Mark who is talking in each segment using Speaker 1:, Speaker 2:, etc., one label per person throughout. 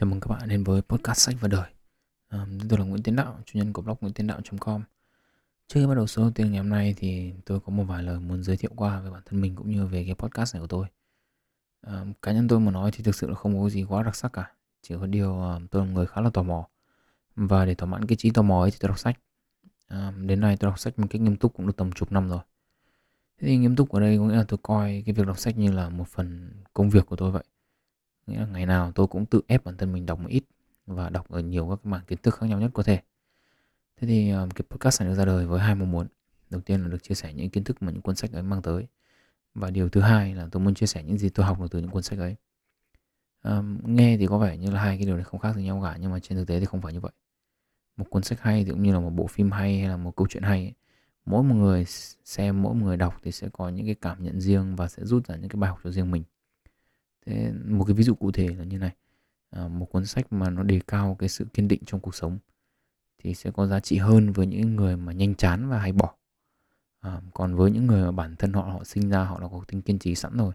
Speaker 1: Chào mừng các bạn đến với podcast sách và đời. À, tôi là Nguyễn Tiến Đạo, chủ nhân của blog nguyễn tiến đạo.com. Trước khi bắt đầu số đầu tiên ngày hôm nay thì tôi có một vài lời muốn giới thiệu qua về bản thân mình cũng như về cái podcast này của tôi. À, cá nhân tôi mà nói thì thực sự là không có gì quá đặc sắc cả. Chỉ có điều à, tôi là người khá là tò mò. Và để thỏa mãn cái trí tò mò ấy thì tôi đọc sách. À, đến nay tôi đọc sách một cách nghiêm túc cũng được tầm chục năm rồi. Thế thì nghiêm túc ở đây có nghĩa là tôi coi cái việc đọc sách như là một phần công việc của tôi vậy nghĩa là ngày nào tôi cũng tự ép bản thân mình đọc một ít và đọc ở nhiều các mảng kiến thức khác nhau nhất có thể. Thế thì um, cái podcast này được ra đời với hai mong muốn. Đầu tiên là được chia sẻ những kiến thức mà những cuốn sách ấy mang tới. Và điều thứ hai là tôi muốn chia sẻ những gì tôi học được từ những cuốn sách ấy. Um, nghe thì có vẻ như là hai cái điều này không khác gì nhau cả nhưng mà trên thực tế thì không phải như vậy. Một cuốn sách hay thì cũng như là một bộ phim hay hay là một câu chuyện hay ấy, mỗi một người xem mỗi một người đọc thì sẽ có những cái cảm nhận riêng và sẽ rút ra những cái bài học cho riêng mình thế một cái ví dụ cụ thể là như này. À, một cuốn sách mà nó đề cao cái sự kiên định trong cuộc sống thì sẽ có giá trị hơn với những người mà nhanh chán và hay bỏ. À, còn với những người mà bản thân họ họ sinh ra họ đã có tính kiên trì sẵn rồi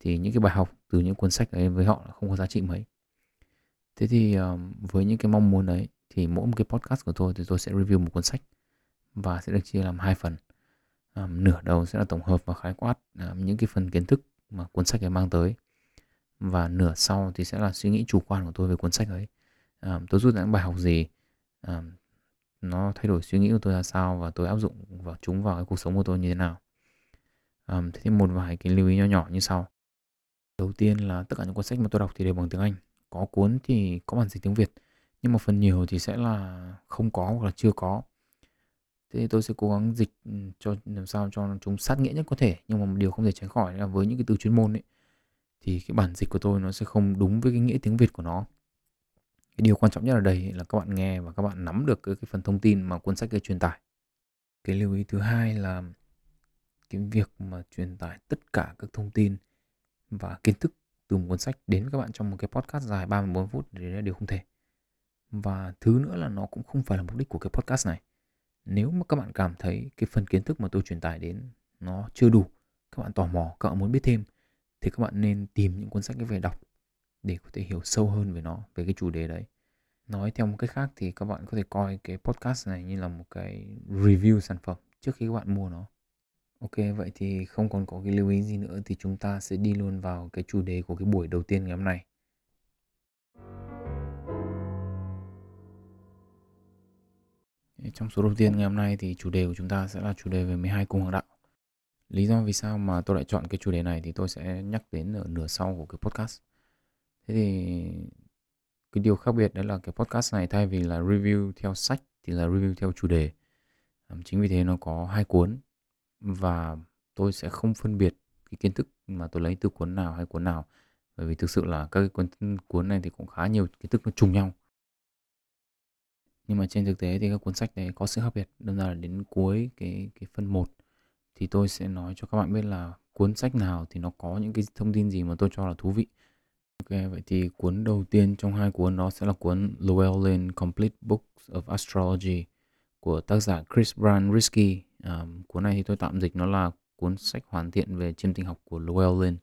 Speaker 1: thì những cái bài học từ những cuốn sách ấy với họ là không có giá trị mấy. Thế thì à, với những cái mong muốn ấy thì mỗi một cái podcast của tôi thì tôi sẽ review một cuốn sách và sẽ được chia làm hai phần. À, nửa đầu sẽ là tổng hợp và khái quát à, những cái phần kiến thức mà cuốn sách ấy mang tới và nửa sau thì sẽ là suy nghĩ chủ quan của tôi về cuốn sách ấy. À, tôi rút ra những bài học gì? À, nó thay đổi suy nghĩ của tôi ra sao và tôi áp dụng vào chúng vào cái cuộc sống của tôi như thế nào? À, thế thì một vài cái lưu ý nhỏ nhỏ như sau. Đầu tiên là tất cả những cuốn sách mà tôi đọc thì đều bằng tiếng anh. Có cuốn thì có bản dịch tiếng việt nhưng mà phần nhiều thì sẽ là không có hoặc là chưa có. Thế thì tôi sẽ cố gắng dịch ừ, cho làm sao cho chúng sát nghĩa nhất có thể nhưng mà một điều không thể tránh khỏi là với những cái từ chuyên môn ấy thì cái bản dịch của tôi nó sẽ không đúng với cái nghĩa tiếng Việt của nó. Cái điều quan trọng nhất ở đây là các bạn nghe và các bạn nắm được cái, cái phần thông tin mà cuốn sách kia truyền tải. Cái lưu ý thứ hai là cái việc mà truyền tải tất cả các thông tin và kiến thức từ một cuốn sách đến các bạn trong một cái podcast dài 34 phút thì là điều không thể. Và thứ nữa là nó cũng không phải là mục đích của cái podcast này. Nếu mà các bạn cảm thấy cái phần kiến thức mà tôi truyền tải đến nó chưa đủ, các bạn tò mò, các bạn muốn biết thêm thì các bạn nên tìm những cuốn sách về đọc để có thể hiểu sâu hơn về nó, về cái chủ đề đấy. Nói theo một cách khác thì các bạn có thể coi cái podcast này như là một cái review sản phẩm trước khi các bạn mua nó. Ok, vậy thì không còn có cái lưu ý gì nữa thì chúng ta sẽ đi luôn vào cái chủ đề của cái buổi đầu tiên ngày hôm nay. Trong số đầu tiên ngày hôm nay thì chủ đề của chúng ta sẽ là chủ đề về 12 cung hoàng đạo. Lý do vì sao mà tôi lại chọn cái chủ đề này thì tôi sẽ nhắc đến ở nửa sau của cái podcast. Thế thì cái điều khác biệt đó là cái podcast này thay vì là review theo sách thì là review theo chủ đề. Chính vì thế nó có hai cuốn và tôi sẽ không phân biệt cái kiến thức mà tôi lấy từ cuốn nào hay cuốn nào, bởi vì thực sự là các cái cuốn cuốn này thì cũng khá nhiều kiến thức nó trùng nhau nhưng mà trên thực tế thì các cuốn sách đấy có sự khác biệt, đâm ra là đến cuối cái cái phần 1 thì tôi sẽ nói cho các bạn biết là cuốn sách nào thì nó có những cái thông tin gì mà tôi cho là thú vị. Ok, vậy thì cuốn đầu tiên trong hai cuốn đó sẽ là cuốn Llewellyn Complete Books of Astrology của tác giả Chris Brian Risky. À, cuốn này thì tôi tạm dịch nó là cuốn sách hoàn thiện về chiêm tinh học của Llewellyn.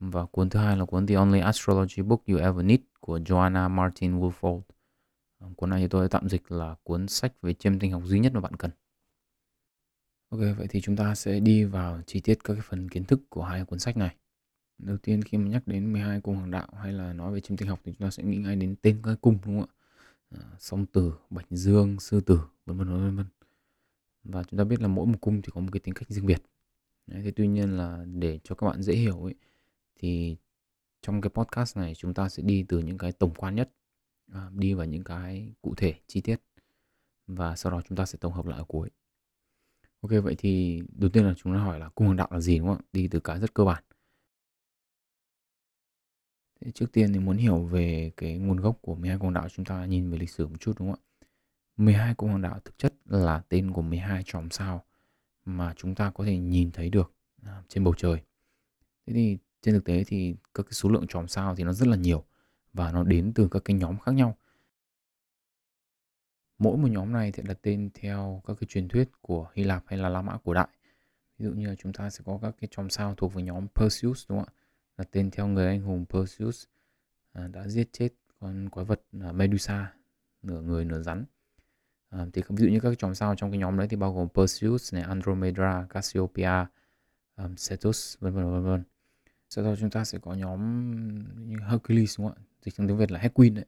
Speaker 1: Và cuốn thứ hai là cuốn The Only Astrology Book You Ever Need của Joanna Martin Woolfold. À, cuốn này thì tôi tạm dịch là cuốn sách về chiêm tinh học duy nhất mà bạn cần. Ok, vậy thì chúng ta sẽ đi vào chi tiết các cái phần kiến thức của hai cuốn sách này. Đầu tiên khi mà nhắc đến 12 cung hoàng đạo hay là nói về chiêm tinh học thì chúng ta sẽ nghĩ ngay đến tên các cung đúng không ạ? À, song tử, bạch dương, sư tử, vân vân vân vân. Và chúng ta biết là mỗi một cung thì có một cái tính cách riêng biệt. Đấy, thế tuy nhiên là để cho các bạn dễ hiểu ấy thì trong cái podcast này chúng ta sẽ đi từ những cái tổng quan nhất à, đi vào những cái cụ thể chi tiết và sau đó chúng ta sẽ tổng hợp lại ở cuối Ok, vậy thì đầu tiên là chúng ta hỏi là cung hoàng đạo là gì, đúng không ạ? Đi từ cái rất cơ bản. Thế trước tiên thì muốn hiểu về cái nguồn gốc của 12 cung hoàng đạo, chúng ta nhìn về lịch sử một chút, đúng không ạ? 12 cung hoàng đạo thực chất là tên của 12 chòm sao mà chúng ta có thể nhìn thấy được à, trên bầu trời. Thế thì trên thực tế thì các cái số lượng chòm sao thì nó rất là nhiều và nó đến từ các cái nhóm khác nhau mỗi một nhóm này thì đặt tên theo các cái truyền thuyết của Hy Lạp hay là La Mã cổ đại. Ví dụ như là chúng ta sẽ có các cái chòm sao thuộc về nhóm Perseus đúng không ạ? Đặt tên theo người anh hùng Perseus à, đã giết chết con quái vật à, Medusa nửa người nửa rắn. À, thì ví dụ như các chòm sao trong cái nhóm đấy thì bao gồm Perseus này Andromeda Cassiopeia um, à, Cetus vân vân vân vân. Sau đó chúng ta sẽ có nhóm như Hercules đúng không ạ? Dịch trong tiếng Việt là Hercules đấy.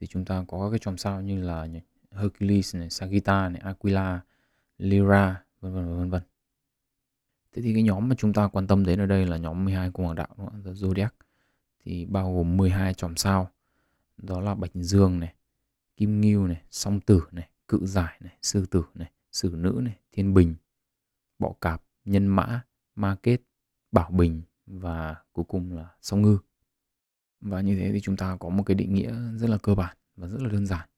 Speaker 1: Thì chúng ta có các cái chòm sao như là Hercules này Sagitta này, Aquila, Lyra, vân vân vân vân. Thế thì cái nhóm mà chúng ta quan tâm đến ở đây là nhóm 12 cung hoàng đạo, đúng không? Zodiac. Thì bao gồm 12 chòm sao. Đó là Bạch Dương này, Kim Ngưu này, Song Tử này, Cự Giải này, Sư Tử này, Sử Nữ này, Thiên Bình, Bọ Cạp, Nhân Mã, Ma Kết, Bảo Bình và cuối cùng là Song Ngư. Và như thế thì chúng ta có một cái định nghĩa rất là cơ bản và rất là đơn giản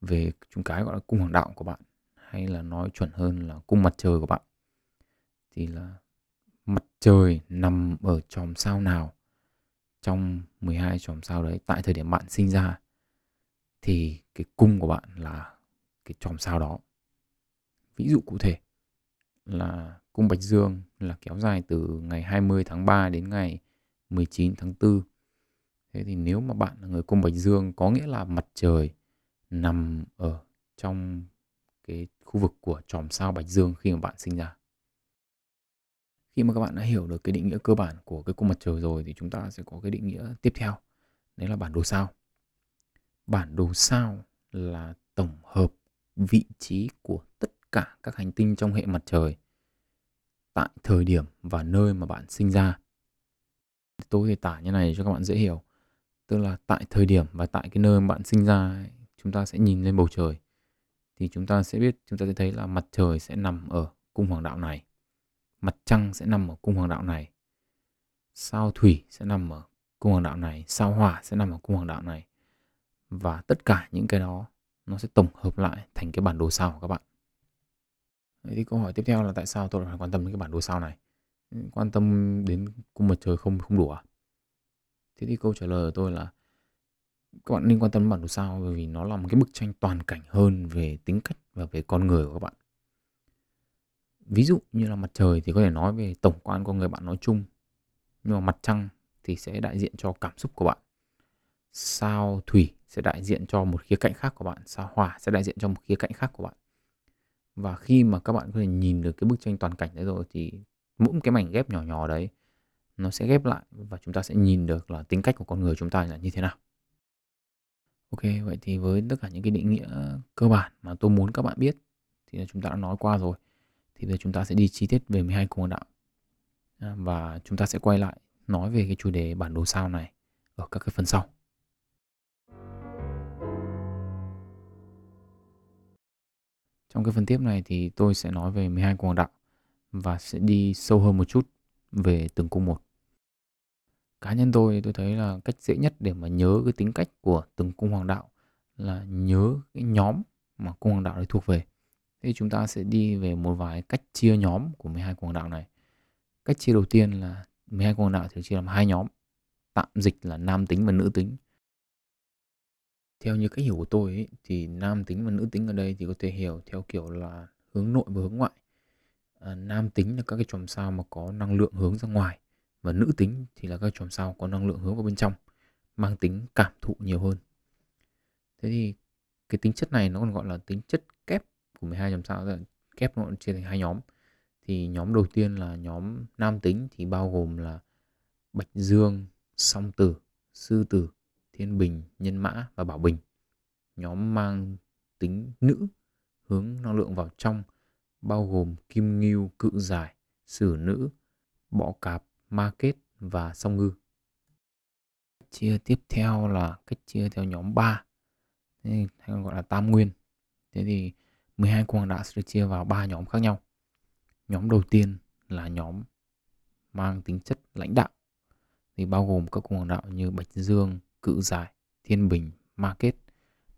Speaker 1: về chúng cái gọi là cung hoàng đạo của bạn, hay là nói chuẩn hơn là cung mặt trời của bạn thì là mặt trời nằm ở chòm sao nào, trong 12 chòm sao đấy, tại thời điểm bạn sinh ra, thì cái cung của bạn là cái chòm sao đó. Ví dụ cụ thể là cung Bạch Dương là kéo dài từ ngày 20 tháng 3 đến ngày 19 tháng 4. Thế thì nếu mà bạn là người cung Bạch Dương, có nghĩa là mặt trời nằm ở trong cái khu vực của chòm sao Bạch Dương khi mà bạn sinh ra. Khi mà các bạn đã hiểu được cái định nghĩa cơ bản của cái cung mặt trời rồi thì chúng ta sẽ có cái định nghĩa tiếp theo. Đấy là bản đồ sao. Bản đồ sao là tổng hợp vị trí của tất cả các hành tinh trong hệ mặt trời tại thời điểm và nơi mà bạn sinh ra. Tôi thì tả như này cho các bạn dễ hiểu. Tức là tại thời điểm và tại cái nơi mà bạn sinh ra chúng ta sẽ nhìn lên bầu trời, thì chúng ta sẽ biết, chúng ta sẽ thấy là mặt trời sẽ nằm ở cung hoàng đạo này, mặt trăng sẽ nằm ở cung hoàng đạo này, sao thủy sẽ nằm ở cung hoàng đạo này, sao hỏa sẽ nằm ở cung hoàng đạo này. Và tất cả những cái đó, nó sẽ tổng hợp lại thành cái bản đồ sao của các bạn. Vậy thì câu hỏi tiếp theo là tại sao tôi phải quan tâm đến cái bản đồ sao này? Quan tâm đến cung mặt trời không không đủ à? Thế thì câu trả lời của tôi là các bạn nên quan tâm bản đồ sao, bởi vì nó là một cái bức tranh toàn cảnh hơn về tính cách và về con người của các bạn. Ví dụ như là mặt trời thì có thể nói về tổng quan con người bạn nói chung, nhưng mà mặt trăng thì sẽ đại diện cho cảm xúc của bạn. Sao thủy sẽ đại diện cho một khía cạnh khác của bạn, sao hỏa sẽ đại diện cho một khía cạnh khác của bạn. Và khi mà các bạn có thể nhìn được cái bức tranh toàn cảnh đấy rồi thì mỗi một cái mảnh ghép nhỏ nhỏ đấy, nó sẽ ghép lại và chúng ta sẽ nhìn được là tính cách của con người chúng ta là như thế nào ok, vậy thì với tất cả những cái định nghĩa cơ bản mà tôi muốn các bạn biết thì chúng ta đã nói qua rồi, thì bây giờ chúng ta sẽ đi chi tiết về 12 cung đạo à, và chúng ta sẽ quay lại nói về cái chủ đề bản đồ sao này ở các cái phần sau Trong cái phần tiếp này thì tôi sẽ nói về 12 cung đạo và sẽ đi sâu hơn một chút về từng cung một. Cá nhân tôi tôi thấy là cách dễ nhất để mà nhớ cái tính cách của từng cung hoàng đạo là nhớ cái nhóm mà cung hoàng đạo đấy thuộc về. Thế chúng ta sẽ đi về một vài cách chia nhóm của 12 cung hoàng đạo này. Cách chia đầu tiên là 12 cung hoàng đạo thì chia làm hai nhóm. Tạm dịch là nam tính và nữ tính. Theo như cách hiểu của tôi ấy, thì nam tính và nữ tính ở đây thì có thể hiểu theo kiểu là hướng nội và hướng ngoại. À, nam tính là các cái chòm sao mà có năng lượng hướng ra ngoài và nữ tính thì là các chòm sao có năng lượng hướng vào bên trong, mang tính cảm thụ nhiều hơn. Thế thì cái tính chất này nó còn gọi là tính chất kép của 12 chòm sao kép nó chia thành hai nhóm. Thì nhóm đầu tiên là nhóm nam tính thì bao gồm là Bạch Dương, Song Tử, Sư Tử, Thiên Bình, Nhân Mã và Bảo Bình. Nhóm mang tính nữ, hướng năng lượng vào trong, bao gồm Kim Ngưu, Cự Giải, Sử Nữ, Bọ Cạp, Ma Kết và Song Ngư. Chia tiếp theo là cách chia theo nhóm 3, hay gọi là Tam Nguyên. Thế thì 12 quang đạo sẽ được chia vào 3 nhóm khác nhau. Nhóm đầu tiên là nhóm mang tính chất lãnh đạo thì bao gồm các quang đạo như Bạch Dương, cự giải, thiên bình, market.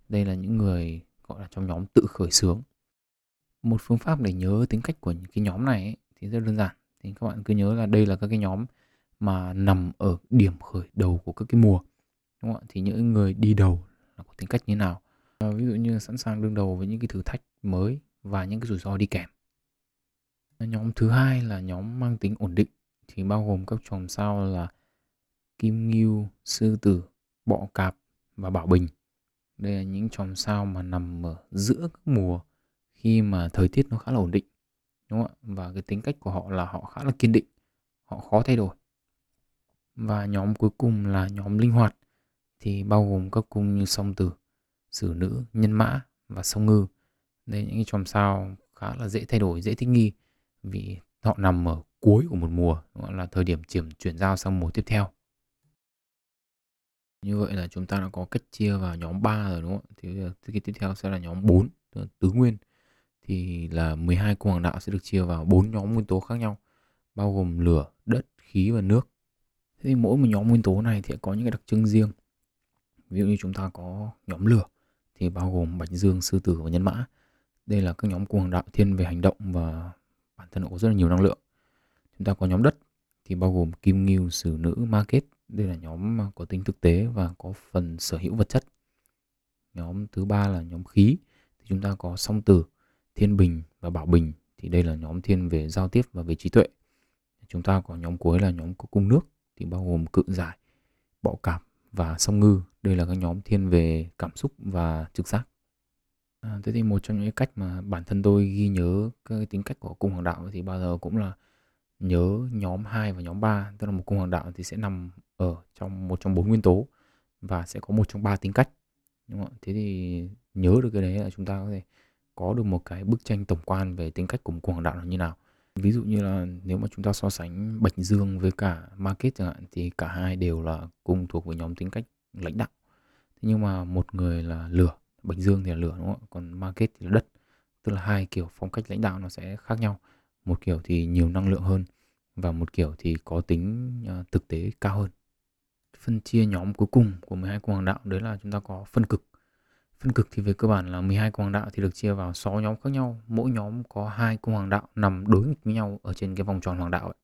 Speaker 1: Đây là những người gọi là trong nhóm tự khởi xướng. Một phương pháp để nhớ tính cách của những cái nhóm này ấy, thì rất đơn giản. Thì các bạn cứ nhớ là đây là các cái nhóm mà nằm ở điểm khởi đầu của các cái mùa. Đúng không ạ? Thì những người đi đầu là có tính cách như thế nào. À, ví dụ như sẵn sàng đương đầu với những cái thử thách mới và những cái rủi ro đi kèm. Nhóm thứ hai là nhóm mang tính ổn định thì bao gồm các chòm sao là Kim Ngưu, Sư Tử, bọ cạp và Bảo Bình. Đây là những chòm sao mà nằm ở giữa các mùa khi mà thời tiết nó khá là ổn định. Đúng không ạ? Và cái tính cách của họ là họ khá là kiên định, họ khó thay đổi. Và nhóm cuối cùng là nhóm linh hoạt thì bao gồm các cung như song tử, sử nữ, nhân mã và song ngư. Đây những cái chòm sao khá là dễ thay đổi, dễ thích nghi vì họ nằm ở cuối của một mùa, gọi là thời điểm chuyển chuyển giao sang mùa tiếp theo. Như vậy là chúng ta đã có cách chia vào nhóm 3 rồi đúng không? ạ? Thì cái tiếp theo sẽ là nhóm 4, tứ nguyên. Thì là 12 cung hoàng đạo sẽ được chia vào 4 nhóm nguyên tố khác nhau, bao gồm lửa, đất, khí và nước. Thế thì mỗi một nhóm nguyên tố này thì có những cái đặc trưng riêng. Ví dụ như chúng ta có nhóm lửa thì bao gồm Bạch Dương, Sư Tử và Nhân Mã. Đây là các nhóm cung hoàng đạo thiên về hành động và bản thân có rất là nhiều năng lượng. Chúng ta có nhóm đất thì bao gồm Kim Ngưu, Sử Nữ, Ma Kết. Đây là nhóm có tính thực tế và có phần sở hữu vật chất. Nhóm thứ ba là nhóm khí thì chúng ta có Song Tử, Thiên Bình và Bảo Bình thì đây là nhóm thiên về giao tiếp và về trí tuệ. Chúng ta có nhóm cuối là nhóm của cung nước thì bao gồm cự giải, bọ cạp và song ngư. Đây là các nhóm thiên về cảm xúc và trực giác. À, thế thì một trong những cách mà bản thân tôi ghi nhớ cái tính cách của cung hoàng đạo thì bao giờ cũng là nhớ nhóm 2 và nhóm 3, tức là một cung hoàng đạo thì sẽ nằm ở trong một trong bốn nguyên tố và sẽ có một trong ba tính cách. Đúng không? Thế thì nhớ được cái đấy là chúng ta có thể có được một cái bức tranh tổng quan về tính cách của một cuộc hoàng đạo là như nào. Ví dụ như là nếu mà chúng ta so sánh Bạch Dương với cả Market chẳng hạn thì cả hai đều là cùng thuộc với nhóm tính cách lãnh đạo. Thế nhưng mà một người là lửa, Bạch Dương thì là lửa đúng không ạ? Còn Market thì là đất. Tức là hai kiểu phong cách lãnh đạo nó sẽ khác nhau. Một kiểu thì nhiều năng lượng hơn và một kiểu thì có tính à, thực tế cao hơn. Phân chia nhóm cuối cùng của 12 cung hoàng đạo đấy là chúng ta có phân cực Phân cực thì về cơ bản là 12 cung hoàng đạo thì được chia vào 6 nhóm khác nhau. Mỗi nhóm có hai cung hoàng đạo nằm đối nghịch với nhau ở trên cái vòng tròn hoàng đạo ấy.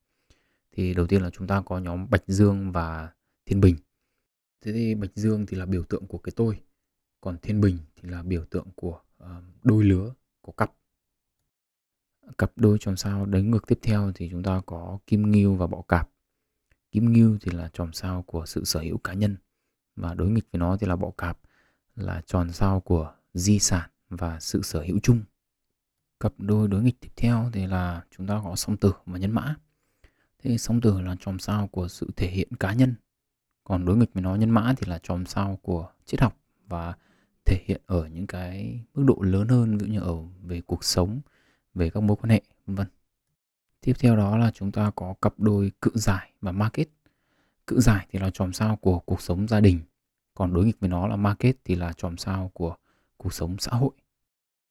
Speaker 1: Thì đầu tiên là chúng ta có nhóm Bạch Dương và Thiên Bình. Thế thì Bạch Dương thì là biểu tượng của cái tôi. Còn Thiên Bình thì là biểu tượng của uh, đôi lứa, của cặp. Cặp đôi chòm sao đánh ngược tiếp theo thì chúng ta có Kim Ngưu và Bọ Cạp. Kim Ngưu thì là chòm sao của sự sở hữu cá nhân và đối nghịch với nó thì là Bọ Cạp là tròn sao của di sản và sự sở hữu chung. Cặp đôi đối nghịch tiếp theo thì là chúng ta có song tử và nhân mã. Thế song tử là tròm sao của sự thể hiện cá nhân. Còn đối nghịch với nó nhân mã thì là tròm sao của triết học và thể hiện ở những cái mức độ lớn hơn ví dụ như ở về cuộc sống, về các mối quan hệ vân vân. Tiếp theo đó là chúng ta có cặp đôi cự giải và market. Cự giải thì là tròm sao của cuộc sống gia đình còn đối nghịch với nó là market thì là chòm sao của cuộc sống xã hội.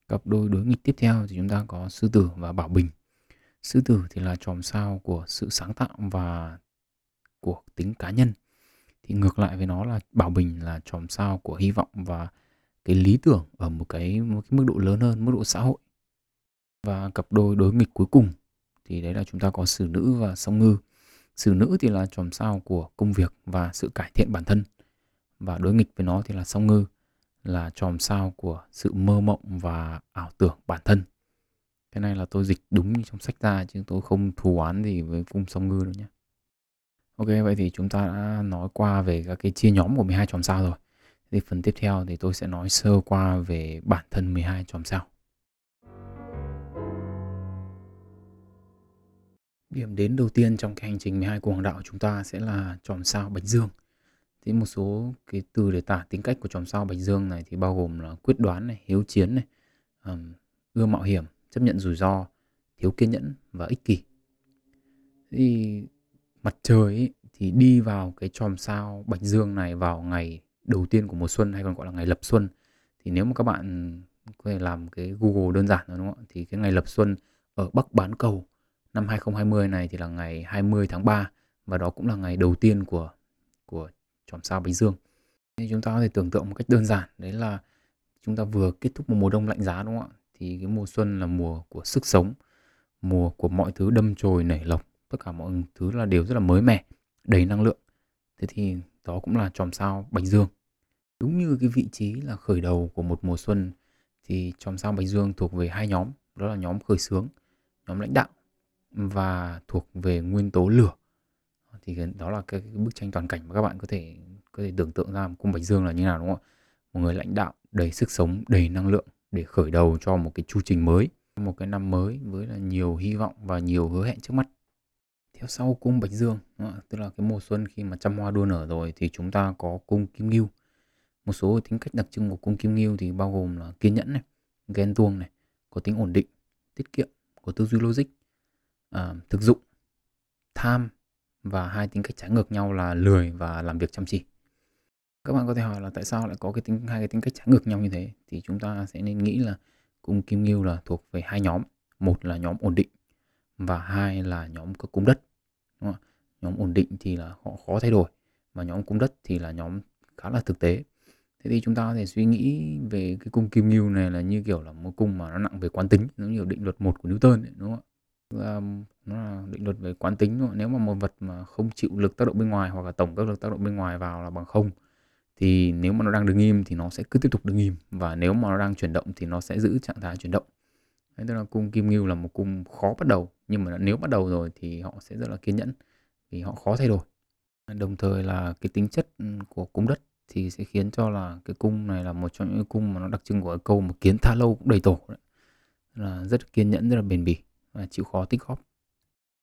Speaker 1: Cặp đôi đối nghịch tiếp theo thì chúng ta có sư tử và bảo bình. Sư tử thì là chòm sao của sự sáng tạo và của tính cá nhân. Thì ngược lại với nó là bảo bình là chòm sao của hy vọng và cái lý tưởng ở một cái một cái mức độ lớn hơn, mức độ xã hội. Và cặp đôi đối nghịch cuối cùng thì đấy là chúng ta có sử nữ và song ngư. Sử nữ thì là chòm sao của công việc và sự cải thiện bản thân và đối nghịch với nó thì là song ngư, là chòm sao của sự mơ mộng và ảo tưởng bản thân. Cái này là tôi dịch đúng như trong sách ra chứ tôi không thù oán gì với cung song ngư đâu nhé ok, vậy thì chúng ta đã nói qua về các cái chia nhóm của 12 chòm sao rồi. Thì phần tiếp theo thì tôi sẽ nói sơ qua về bản thân 12 chòm sao. Điểm đến đầu tiên trong cái hành trình 12 của hoàng đạo chúng ta sẽ là chòm sao Bạch Dương. Thì một số cái từ để tả tính cách của chòm sao Bạch Dương này thì bao gồm là quyết đoán này, hiếu chiến này, um, ưa mạo hiểm, chấp nhận rủi ro, thiếu kiên nhẫn và ích kỷ. Thì mặt trời ấy, thì đi vào cái chòm sao Bạch Dương này vào ngày đầu tiên của mùa xuân hay còn gọi là ngày lập xuân thì nếu mà các bạn có thể làm cái Google đơn giản rồi đúng không ạ thì cái ngày lập xuân ở Bắc Bán Cầu năm 2020 này thì là ngày 20 tháng 3 và đó cũng là ngày đầu tiên của của chòm sao Bạch Dương. Thì chúng ta có thể tưởng tượng một cách đơn giản đấy là chúng ta vừa kết thúc một mùa đông lạnh giá đúng không ạ? Thì cái mùa xuân là mùa của sức sống, mùa của mọi thứ đâm chồi nảy lộc, tất cả mọi thứ là đều rất là mới mẻ, đầy năng lượng. Thế thì đó cũng là chòm sao Bạch Dương. Đúng như cái vị trí là khởi đầu của một mùa xuân thì chòm sao Bạch Dương thuộc về hai nhóm, đó là nhóm khởi sướng nhóm lãnh đạo và thuộc về nguyên tố lửa thì đó là cái, cái bức tranh toàn cảnh mà các bạn có thể có thể tưởng tượng ra một cung Bạch Dương là như nào đúng không ạ? Một người lãnh đạo đầy sức sống, đầy năng lượng để khởi đầu cho một cái chu trình mới, một cái năm mới với là nhiều hy vọng và nhiều hứa hẹn trước mắt. Theo sau cung Bạch Dương, tức là cái mùa xuân khi mà trăm hoa đua nở rồi thì chúng ta có cung Kim Ngưu. Một số tính cách đặc trưng của cung Kim Ngưu thì bao gồm là kiên nhẫn này, ghen tuông này, có tính ổn định, tiết kiệm, có tư duy logic, à, thực dụng, tham và hai tính cách trái ngược nhau là lười và làm việc chăm chỉ. Các bạn có thể hỏi là tại sao lại có cái tính hai cái tính cách trái ngược nhau như thế thì chúng ta sẽ nên nghĩ là cung Kim Ngưu là thuộc về hai nhóm, một là nhóm ổn định và hai là nhóm có cung đất. Đúng không? Nhóm ổn định thì là họ khó thay đổi và nhóm cung đất thì là nhóm khá là thực tế. Thế thì chúng ta có thể suy nghĩ về cái cung Kim Ngưu này là như kiểu là một cung mà nó nặng về quán tính, giống như định luật một của Newton ấy, đúng không ạ? Um, nó là định luật về quán tính thôi. Nếu mà một vật mà không chịu lực tác động bên ngoài hoặc là tổng các lực tác động bên ngoài vào là bằng không thì nếu mà nó đang đứng im thì nó sẽ cứ tiếp tục đứng im và nếu mà nó đang chuyển động thì nó sẽ giữ trạng thái chuyển động. Đấy, tức là cung Kim Ngưu là một cung khó bắt đầu nhưng mà nếu bắt đầu rồi thì họ sẽ rất là kiên nhẫn vì họ khó thay đổi. Đồng thời là cái tính chất của cung đất thì sẽ khiến cho là cái cung này là một trong những cung mà nó đặc trưng của câu mà kiến tha lâu cũng đầy tổ đấy. là rất kiên nhẫn rất là bền bỉ và chịu khó tích góp.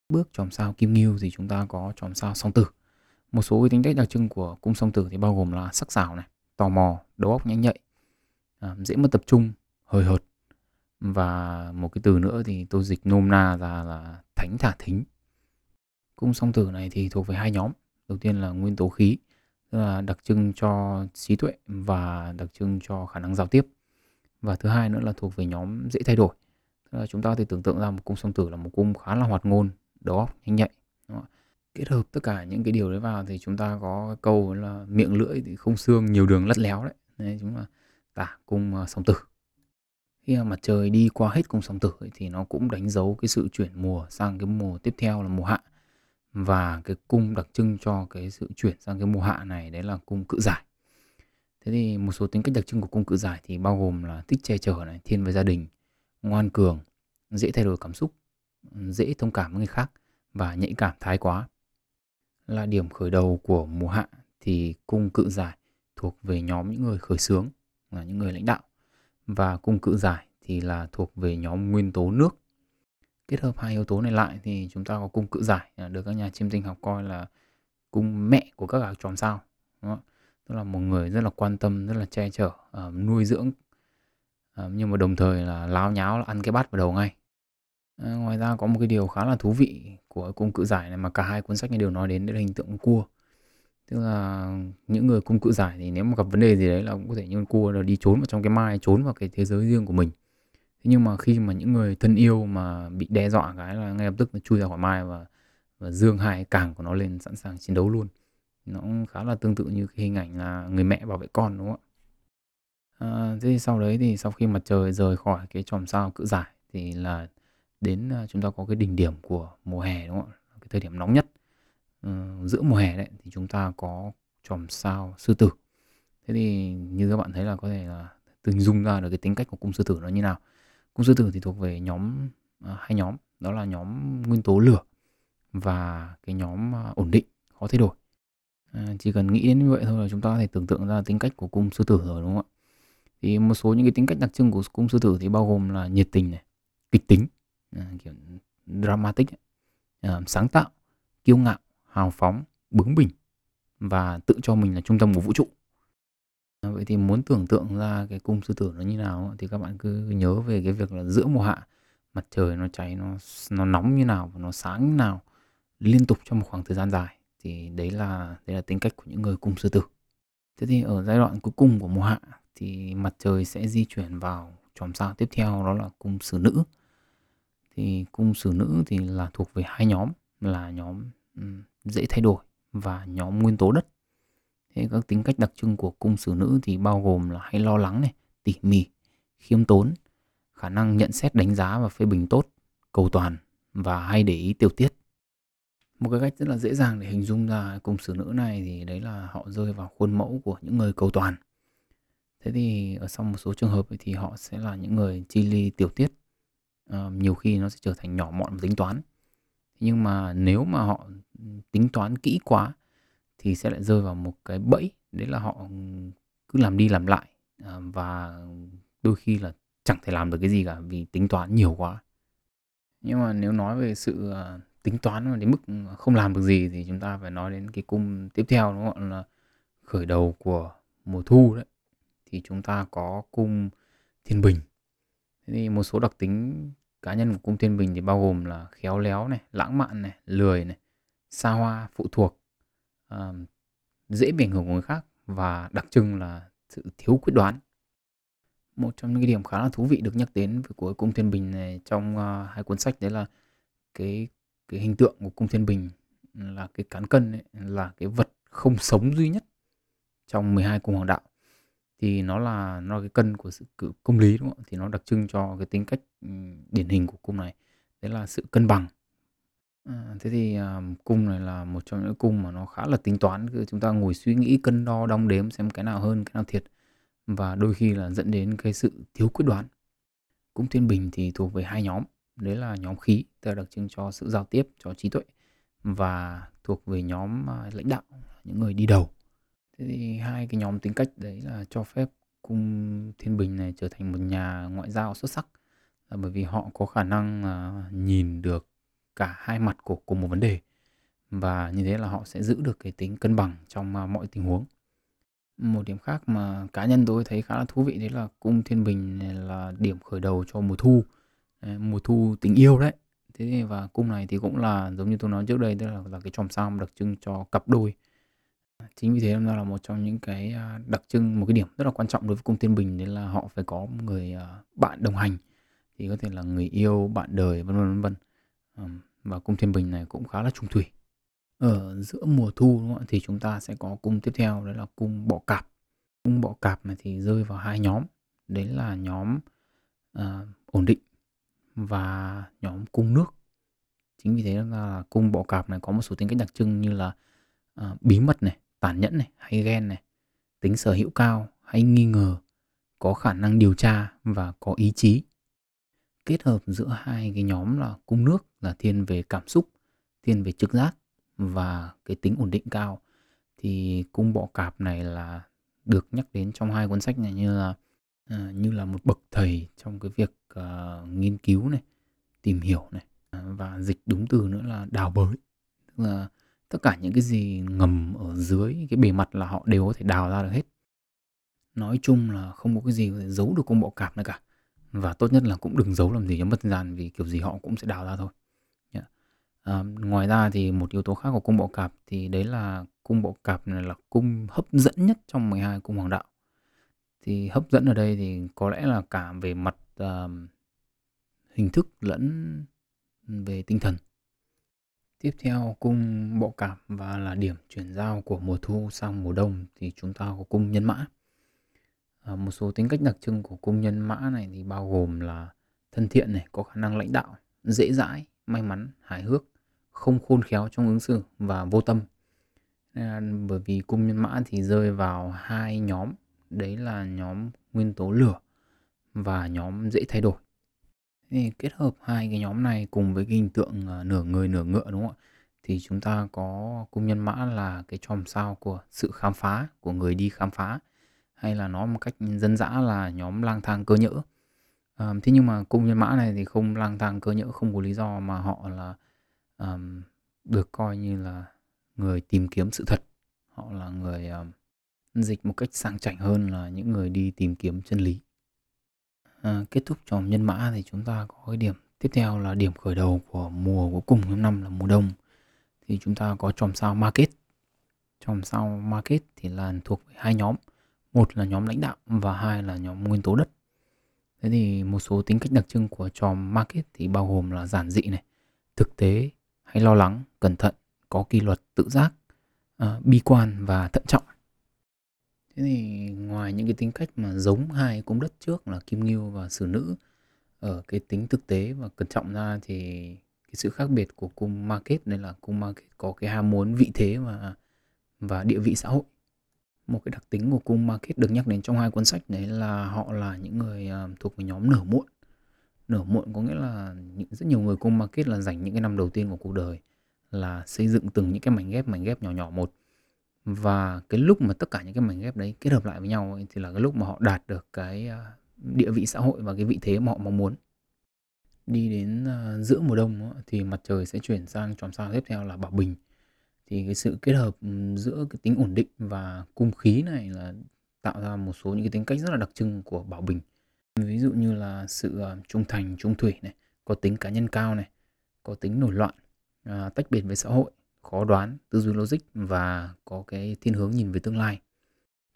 Speaker 1: Bước chòm sao kim ngưu thì chúng ta có chòm sao song tử. Một số cái tính cách đặc trưng của cung song tử thì bao gồm là sắc sảo này tò mò đầu óc nhanh nhạy à, dễ mất tập trung hời hợt. Và một cái từ nữa thì tôi dịch nôm na ra là thánh thả thính. Cung song tử này thì thuộc về hai nhóm. Đầu tiên là nguyên tố khí tức là đặc trưng cho trí tuệ và đặc trưng cho khả năng giao tiếp. Và thứ hai nữa là thuộc về nhóm dễ thay đổi là chúng ta thì tưởng tượng ra một cung song tử là một cung khá là hoạt ngôn đó, nhanh nhạy kết hợp tất cả những cái điều đấy vào thì chúng ta có câu là miệng lưỡi thì không xương nhiều đường lắt léo đấy. Đấy chúng là tả cung ờ, song tử. Khi mà mặt trời đi qua hết cung song tử ấy, thì nó cũng đánh dấu cái sự chuyển mùa sang cái mùa tiếp theo là mùa hạ. Và cái cung đặc trưng cho cái sự chuyển sang cái mùa hạ này đấy là cung cự giải. Thế thì một số tính cách đặc trưng của cung cự giải thì bao gồm là thích che chở này thiên với gia đình ngoan cường dễ thay đổi cảm xúc dễ thông cảm với người khác và nhạy cảm thái quá. Là điểm khởi đầu của mùa hạ thì cung cự giải thuộc về nhóm những người khởi xướng là những người lãnh đạo. Và cung cự giải thì là thuộc về nhóm nguyên tố nước. Kết hợp hai yếu tố này lại thì chúng ta có cung cự giải à, được các nhà chiêm tinh học coi là cung mẹ của các gạc tròn sao đúng không? tức là một người rất là quan tâm rất là che chở uh, nuôi dưỡng Ờ, nhưng mà đồng thời là láo nháo là ăn cái bát vào đầu ngay. À, ngoài ra có một cái điều khá là thú vị của cung cự giải này mà cả hai cuốn sách này đều nói đến đấy là hình tượng con cua. Tức là những người cung cự giải thì nếu mà gặp vấn đề gì đấy là cũng có thể như con cua là đi trốn vào trong cái mai trốn vào cái thế giới riêng của mình. Thế nhưng mà khi mà những người thân yêu mà bị đe dọa cái là ngay lập tức nó chui ra khỏi mai và và dương hai càng của nó lên sẵn sàng chiến đấu luôn. Nó cũng khá là tương tự như cái hình ảnh là người mẹ bảo vệ con đúng không ạ? À, thế sau đấy thì sau khi mặt trời rời khỏi cái chòm sao cự giải thì là đến à, chúng ta có cái đỉnh điểm của mùa hè đúng không ạ? Cái thời điểm nóng nhất. Uh, giữa mùa hè đấy thì chúng ta có chòm sao sư tử. Thế thì như các bạn thấy là có thể là từng dung ra được cái tính cách của cung sư tử nó như nào. Cung sư tử thì thuộc về nhóm uh, hai nhóm đó là nhóm nguyên tố lửa và cái nhóm uh, ổn định khó thay đổi. À, chỉ cần nghĩ đến như vậy thôi là chúng ta có thể tưởng tượng ra tính cách của cung sư tử rồi đúng không ạ? Thì một số những cái tính cách đặc trưng của cung sư tử thì bao gồm là nhiệt tình này kịch tính à, kiểu dramatic à, sáng tạo kiêu ngạo hào phóng bướng bỉnh và tự cho mình là trung tâm của vũ trụ. À, vậy thì muốn tưởng tượng ra cái cung sư tử nó như nào thì các bạn cứ nhớ về cái việc là giữa mùa hạ mặt trời nó cháy nó nó nóng như nào và nó sáng như nào liên tục trong một khoảng thời gian dài thì đấy là đấy là tính cách của những người cung sư tử. Thế thì ở giai đoạn cuối cùng của mùa hạ thì mặt trời sẽ di chuyển vào chòm sao tiếp theo, đó là cung sử nữ. Thì cung sử nữ thì là thuộc về hai nhóm, là nhóm dễ thay đổi và nhóm nguyên tố đất. Thế các tính cách đặc trưng của cung sử nữ thì bao gồm là hay lo lắng này, tỉ mỉ, khiêm tốn, khả năng nhận xét, đánh giá và phê bình tốt, cầu toàn và hay để ý tiểu tiết. Một cái cách rất là dễ dàng để hình dung ra cung sử nữ này thì đấy là họ rơi vào khuôn mẫu của những người cầu toàn thế thì ở sau một số trường hợp thì họ sẽ là những người chi ly tiểu tiết. À, nhiều khi nó sẽ trở thành nhỏ mọn và tính toán. Nhưng mà nếu mà họ tính toán kỹ quá thì sẽ lại rơi vào một cái bẫy đấy là họ cứ làm đi làm lại à, và đôi khi là chẳng thể làm được cái gì cả vì tính toán nhiều quá. Nhưng mà nếu nói về sự à, tính toán mà đến mức không làm được gì thì chúng ta phải nói đến cái cung tiếp theo nó gọi là khởi đầu của mùa thu đấy thì chúng ta có cung thiên bình. Thế thì một số đặc tính cá nhân của cung thiên bình thì bao gồm là khéo léo này lãng mạn này lười này xa hoa phụ thuộc uh, dễ bị ảnh hưởng của người khác và đặc trưng là sự thiếu quyết đoán. Một trong những cái điểm khá là thú vị được nhắc đến của cung thiên bình này trong uh, hai cuốn sách đấy là cái cái hình tượng của cung thiên bình là cái cán cân ấy, là cái vật không sống duy nhất trong 12 cung hoàng đạo thì nó là nó là cái cân của sự cử công lý đúng không? Thì nó đặc trưng cho cái tính cách điển hình của cung này. Đấy là sự cân bằng. À, thế thì à, cung này là một trong những cung mà nó khá là tính toán cứ chúng ta ngồi suy nghĩ cân đo đong đếm xem cái nào hơn cái nào thiệt và đôi khi là dẫn đến cái sự thiếu quyết đoán. Cung thiên bình thì thuộc về hai nhóm, đấy là nhóm khí, tức là đặc trưng cho sự giao tiếp, cho trí tuệ và thuộc về nhóm à, lãnh đạo, những người đi đầu. Thế thì hai cái nhóm tính cách đấy là cho phép cung Thiên Bình này trở thành một nhà ngoại giao xuất sắc là bởi vì họ có khả năng uh, nhìn được cả hai mặt của cùng một vấn đề và như thế là họ sẽ giữ được cái tính cân bằng trong uh, mọi tình huống. Một điểm khác mà cá nhân tôi thấy khá là thú vị đấy là cung Thiên Bình là điểm khởi đầu cho mùa thu, mùa thu tình yêu đấy. Thế và cung này thì cũng là giống như tôi nói trước đây tức là là cái chòm sao đặc trưng cho cặp đôi Chính vì thế nó là một trong những cái, à, đặc trưng, một cái điểm rất là quan trọng đối với cung Thiên Bình đấy là họ phải có người, à, bạn đồng hành, thì có thể là người yêu, bạn đời, vân vân, vân vân. và cung Thiên Bình này cũng khá là trung thủy. Ở giữa mùa thu, đúng không ạ Thì chúng ta sẽ có cung tiếp theo đấy là cung Bọ Cạp. Cung Bọ Cạp này thì rơi vào hai nhóm, đấy là nhóm, à, ổn định và nhóm cung nước. Chính vì thế là cung Bọ Cạp này có một số tính cách đặc trưng như là, à, bí mật này, tàn nhẫn này hay ghen này, tính sở hữu cao hay nghi ngờ, có khả năng điều tra và có ý chí. Kết hợp giữa hai cái nhóm là cung nước là thiên về cảm xúc, thiên về trực giác và cái tính ổn định cao thì cung bọ cạp này là được nhắc đến trong hai cuốn sách này như là à, như là một bậc thầy trong cái việc uh, nghiên cứu này, tìm hiểu này ờ, và dịch đúng từ nữa là đào bới. Tức là tất cả những cái gì ngầm ở dưới cái bề mặt là họ đều có thể đào ra được hết. Nói chung là không có cái gì có thể giấu được con bọ cạp nữa cả. Và tốt nhất là cũng đừng giấu làm gì cho mất gian vì kiểu gì họ cũng sẽ đào ra thôi. Yeah. à, ngoài ra thì một yếu tố khác của cung bọ cạp thì đấy là cung bọ cạp này là cung hấp dẫn nhất trong 12 cung hoàng đạo. Thì hấp dẫn ở đây thì có lẽ là cả về mặt uh, hình thức lẫn về tinh thần. Tiếp theo cung bộ cảm và là điểm chuyển giao của mùa thu sang mùa đông thì chúng ta có cung Nhân Mã. À, một số tính cách đặc trưng của cung Nhân Mã này thì bao gồm là thân thiện này, có khả năng lãnh đạo, dễ dãi, may mắn, hài hước, không khôn khéo trong ứng xử và vô tâm. À, bởi vì cung Nhân Mã thì rơi vào hai nhóm, đấy là nhóm nguyên tố lửa và nhóm dễ thay đổi. Thì kết hợp hai cái nhóm này cùng với cái hình tượng, ờ, nửa người nửa ngựa, đúng không ạ? Thì chúng ta có cung nhân mã là cái chòm sao của sự khám phá, của người đi khám phá, hay là nói một cách dân dã là nhóm lang thang cơ nhỡ. Ờm, thế nhưng mà cung nhân mã này thì không lang thang cơ nhỡ, không có lý do mà họ là, ờm, được coi như là người tìm kiếm sự thật. Họ là người, ờm, dịch một cách sang chảnh hơn là những người đi tìm kiếm chân lý. À, kết thúc tròm nhân mã thì chúng ta có cái điểm tiếp theo là điểm khởi đầu của mùa cuối cùng trong năm là mùa đông. Thì chúng ta có tròm sao market. Tròm sao market thì là thuộc về hai nhóm. Một là nhóm lãnh đạo và hai là nhóm nguyên tố đất. Thế thì một số tính cách đặc trưng của tròm market thì bao gồm là giản dị này thực tế hay lo lắng cẩn thận có kỷ luật tự giác uh, bi quan và thận trọng. Thế thì ngoài những cái tính cách mà giống hai cung đất trước là Kim Ngưu và xử Nữ, ở cái tính thực tế và cẩn trọng ra thì cái sự khác biệt của cung Market đây là cung Market có cái ham muốn vị thế và và địa vị xã hội. Một cái đặc tính của cung Market được nhắc đến trong hai cuốn sách đấy là họ là những người ờ, thuộc về nhóm nửa muộn. Nửa muộn có nghĩa là rất nhiều người cung Market là dành những cái năm đầu tiên của cuộc đời là xây dựng từng những cái mảnh ghép mảnh ghép nhỏ nhỏ một và cái lúc mà tất cả những cái mảnh ghép đấy kết hợp lại với nhau ấy, thì là cái lúc mà họ đạt được cái ờ, địa vị xã hội và cái vị thế mà họ mong muốn. Đi đến ờ, giữa mùa đông thì mặt trời sẽ chuyển sang chòm sao tiếp theo là bảo bình. Thì cái sự kết hợp ừ, giữa cái tính ổn định và cung khí này là tạo ra một số những cái tính cách rất là đặc trưng của bảo bình. Ví dụ như là sự ờ, trung thành trung thủy này có tính cá nhân cao này có tính nổi loạn à, tách biệt với xã hội khó đoán tư duy logic và có cái thiên hướng nhìn về tương lai.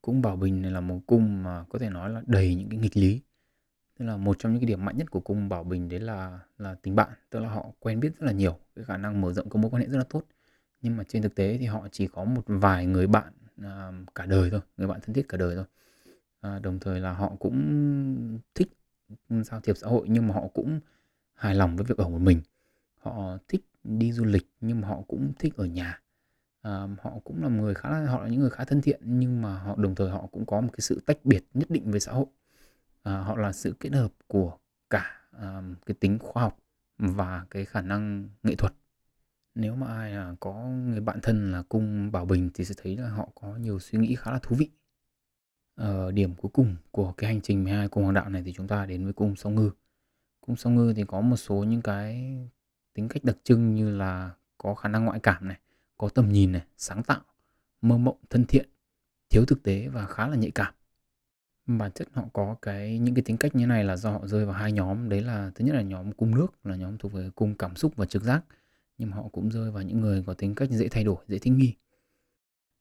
Speaker 1: Cung bảo bình này là một cung mà có thể nói là đầy những cái nghịch lý. Tức là một trong những cái điểm mạnh nhất của cung bảo bình đấy là là tình bạn tức là họ quen biết rất là nhiều cái khả năng mở rộng các mối quan hệ rất là tốt. Nhưng mà trên thực tế thì họ chỉ có một vài người bạn à, cả đời thôi người bạn thân thiết cả đời thôi. À, đồng thời là họ cũng thích giao thiệp xã hội nhưng mà họ cũng hài lòng với việc ở một mình. Họ thích đi du lịch nhưng mà họ cũng thích ở nhà. À, họ cũng là người khá là họ là những người khá thân thiện nhưng mà họ đồng thời họ cũng có một cái sự tách biệt nhất định với xã hội. À, họ là sự kết hợp của cả à, cái tính khoa học và cái khả năng nghệ thuật. Nếu mà ai là có người bạn thân là cung bảo bình thì sẽ thấy là họ có nhiều suy nghĩ khá là thú vị. Ở điểm cuối cùng của cái hành trình 12 cung hoàng đạo này thì chúng ta đến với cung song ngư. Cung song ngư thì có một số những cái tính cách đặc trưng như là có khả năng ngoại cảm này có tầm nhìn này sáng tạo mơ mộng thân thiện thiếu thực tế và khá là nhạy cảm. Bản chất họ có cái những cái tính cách như này là do họ rơi vào hai nhóm. Đấy là thứ nhất là nhóm cung nước là nhóm thuộc về cung cảm xúc và trực giác nhưng mà họ cũng rơi vào những người có tính cách dễ thay đổi dễ thích nghi.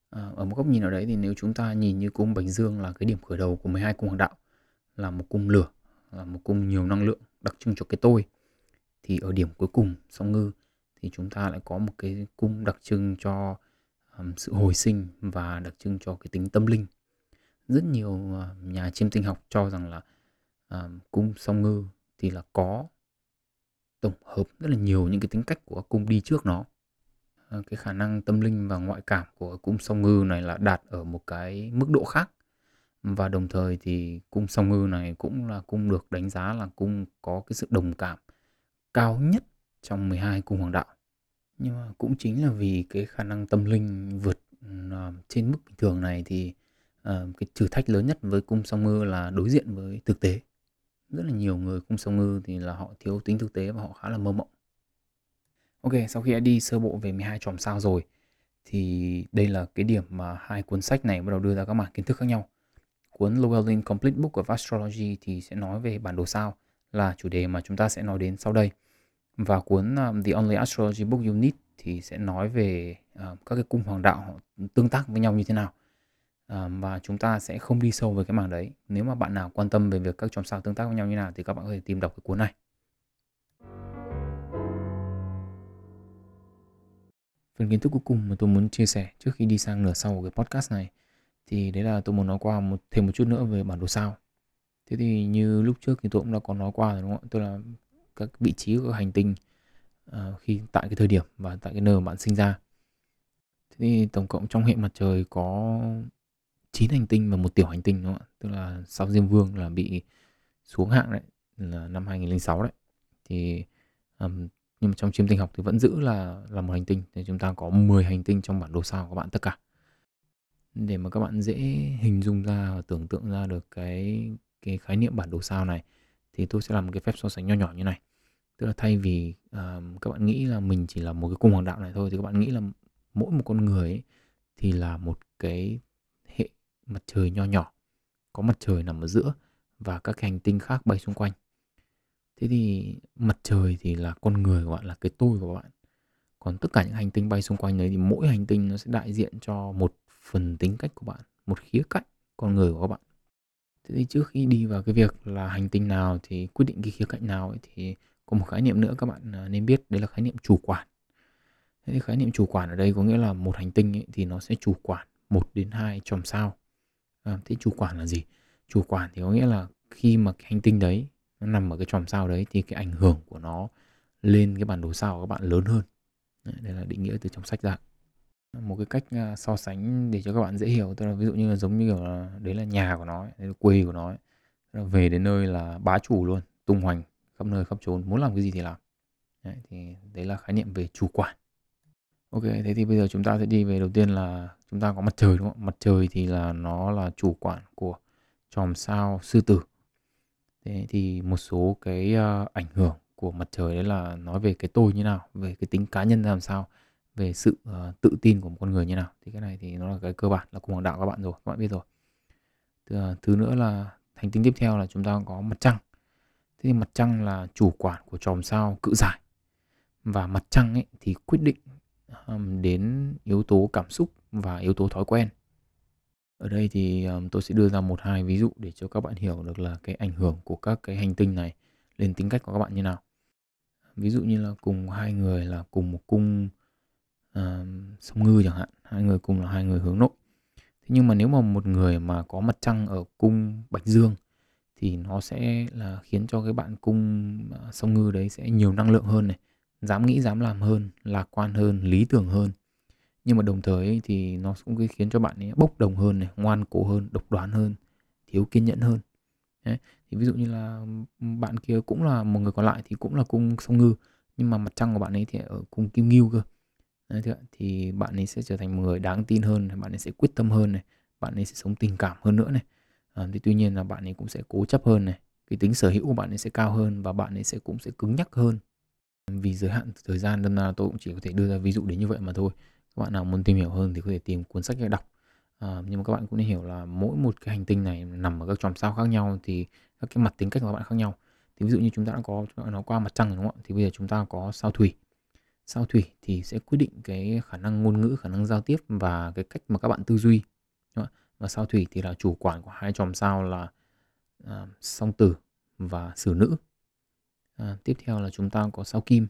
Speaker 1: À, ở một góc nhìn nào đấy thì nếu chúng ta nhìn như cung bạch dương là cái điểm khởi đầu của 12 cung hoàng đạo là một cung lửa là một cung nhiều năng lượng đặc trưng cho cái tôi thì ở điểm cuối cùng song ngư thì chúng ta lại có một cái cung đặc trưng cho um, sự hồi sinh và đặc trưng cho cái tính tâm linh. Rất nhiều uh, nhà chiêm tinh học cho rằng là um, cung song ngư thì là có tổng hợp rất là nhiều những cái tính cách của cung đi trước nó. Uh, cái khả năng tâm linh và ngoại cảm của cung song ngư này là đạt ở một cái mức độ khác. Và đồng thời thì cung song ngư này cũng là cung được đánh giá là cung có cái sự đồng cảm cao nhất trong 12 cung hoàng đạo. Nhưng mà cũng chính là vì cái khả năng tâm linh vượt à, trên mức bình thường này thì uh, cái thử thách lớn nhất với cung song ngư là đối diện với thực tế. Rất là nhiều người cung song ngư thì là họ thiếu tính thực tế và họ khá là mơ mộng. Ok, sau khi đã đi sơ bộ về 12 chòm sao rồi thì đây là cái điểm mà hai cuốn sách này bắt đầu đưa ra các mảng kiến thức khác nhau. Cuốn Llewellyn Complete Book of Astrology thì sẽ nói về bản đồ sao là chủ đề mà chúng ta sẽ nói đến sau đây và cuốn um, The Only Astrology Book You Need thì sẽ nói về uh, các cái cung hoàng đạo họ tương tác với nhau như thế nào. Uh, và chúng ta sẽ không đi sâu về cái mảng đấy. Nếu mà bạn nào quan tâm về việc các chòm sao tương tác với nhau như nào thì các bạn có thể tìm đọc cái cuốn này. Phần kiến thức cuối cùng mà tôi muốn chia sẻ trước khi đi sang nửa sau của cái podcast này thì đấy là tôi muốn nói qua một thêm một chút nữa về bản đồ sao. Thế thì như lúc trước thì tôi cũng đã có nói qua rồi đúng không ạ? Tôi là các vị trí của các hành tinh uh, khi tại cái thời điểm và tại cái nơi mà bạn sinh ra. Thế thì tổng cộng trong hệ mặt trời có 9 hành tinh và một tiểu hành tinh đúng không ạ? Tức là sao diêm vương là bị xuống hạng đấy là năm 2006 đấy. Thì um, nhưng mà trong chiêm tinh học thì vẫn giữ là là một hành tinh. Thì chúng ta có 10 hành tinh trong bản đồ sao của các bạn tất cả. Để mà các bạn dễ hình dung ra và tưởng tượng ra được cái cái khái niệm bản đồ sao này thì tôi sẽ làm một cái phép so sánh nho nhỏ như này. Tức là thay vì uh, các bạn nghĩ là mình chỉ là một cái cung hoàng đạo này thôi thì các bạn nghĩ là mỗi một con người ấy, thì là một cái hệ mặt trời nho nhỏ có mặt trời nằm ở giữa và các hành tinh khác bay xung quanh. Thế thì mặt trời thì là con người của bạn là cái tôi của bạn. Còn tất cả những hành tinh bay xung quanh đấy thì mỗi hành tinh nó sẽ đại diện cho một phần tính cách của bạn một khía cạnh con người của các bạn thế thì trước khi đi vào cái việc là hành tinh nào thì quyết định cái khía cạnh nào ấy, thì có một khái niệm nữa các bạn à, nên biết đấy là khái niệm chủ quản. Thế thì khái niệm chủ quản ở đây có nghĩa là một hành tinh ấy, thì nó sẽ chủ quản một đến hai chòm sao. À, thế chủ quản là gì? Chủ quản thì có nghĩa là khi mà cái hành tinh đấy nó nằm ở cái chòm sao đấy thì cái ảnh hưởng của nó lên cái bản đồ sao của các bạn lớn hơn. Đây là định nghĩa từ trong sách ra một cái cách ờ, so sánh để cho các bạn dễ hiểu. Tức là ví dụ như là giống như kiểu là đấy là nhà của nó đấy là quê của nó về đến nơi là bá chủ luôn tung hoành khắp nơi khắp trốn muốn làm cái gì thì làm. Đấy, thì đấy là khái niệm về chủ quản. Ok thế thì bây giờ chúng ta sẽ đi về đầu tiên là chúng ta có mặt trời đúng không? Mặt trời thì là nó là chủ quản của chòm sao sư tử. Thế thì một số cái uh, ảnh hưởng của mặt trời đấy là nói về cái tôi như nào, về cái tính cá nhân làm sao, về sự uh, tự tin của một con người như nào. Thì cái này thì nó là cái cơ bản là cùng hoàng đạo các bạn rồi, các bạn biết rồi. Thứ, ờ, thứ nữa là hành tinh tiếp theo là chúng ta có mặt trăng. Thế thì mặt trăng là chủ quản của chòm sao cự giải. Và mặt trăng ấy thì quyết định um, đến yếu tố cảm xúc và yếu tố thói quen. Ở đây thì um, tôi sẽ đưa ra một hai ví dụ để cho các bạn hiểu được là cái ảnh hưởng của các cái hành tinh này lên tính cách của các bạn như nào. Ví dụ như là cùng hai người là cùng một cung uh, sông ngư chẳng hạn, hai người cùng là hai người hướng nội. Thế nhưng mà nếu mà một người mà có mặt trăng ở cung Bạch Dương thì nó sẽ là khiến cho cái bạn cung à, sông ngư đấy sẽ nhiều năng lượng hơn này, dám nghĩ dám làm hơn, lạc quan hơn, lý tưởng hơn nhưng mà đồng thời ấy, thì nó cũng khiến cho bạn ấy bốc đồng hơn này ngoan cố hơn độc đoán hơn thiếu kiên nhẫn hơn Đấy. thì ví dụ như là ừ, bạn kia cũng là một người còn lại thì cũng là cung song ngư nhưng mà mặt trăng của bạn ấy thì ở cung kim ngưu cơ Đấy, thì bạn ấy sẽ trở thành một người đáng tin hơn bạn ấy sẽ quyết tâm hơn này bạn ấy sẽ sống tình cảm hơn nữa này. Ờ, à, thì tuy nhiên là bạn ấy cũng sẽ cố chấp hơn này cái tính sở hữu của bạn ấy sẽ cao hơn và bạn ấy sẽ cũng sẽ cứng nhắc hơn. Vì giới hạn thời gian nên là tôi cũng chỉ có thể đưa ra ví dụ đến như vậy mà thôi. Các bạn nào muốn tìm hiểu hơn thì có thể tìm cuốn sách để đọc. À, nhưng mà các bạn cũng nên hiểu là mỗi một cái hành tinh này nằm ở các chòm sao khác nhau thì các cái mặt tính cách của các bạn khác nhau. Thì ví dụ như chúng ta đã có nó qua mặt trăng đúng không ạ? Thì bây giờ chúng ta có sao thủy sao thủy thì sẽ quyết định cái khả năng ngôn ngữ khả năng giao tiếp và cái cách mà các bạn tư duy và sao thủy thì là chủ quản của hai chòm sao là à, song tử và sử nữ. À, tiếp theo là chúng ta có sao kim.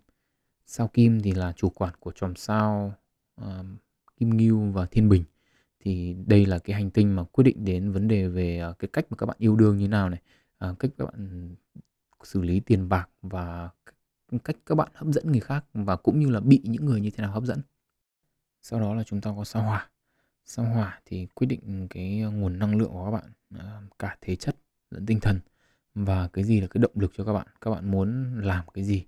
Speaker 1: Sao kim thì là chủ quản của chòm sao à, Kim Ngưu và Thiên Bình. Thì đây là cái hành tinh mà quyết định đến vấn đề về à, cái cách mà các bạn yêu đương như nào này à, cách các bạn xử lý tiền bạc và cách các bạn hấp dẫn người khác và cũng như là bị những người như thế nào hấp dẫn. Sau đó là chúng ta có sao hỏa. Sao hỏa thì quyết định cái ờ, nguồn năng lượng của các bạn ờ, cả thể chất lẫn tinh thần và cái gì là cái động lực cho các bạn. Các bạn muốn làm cái gì?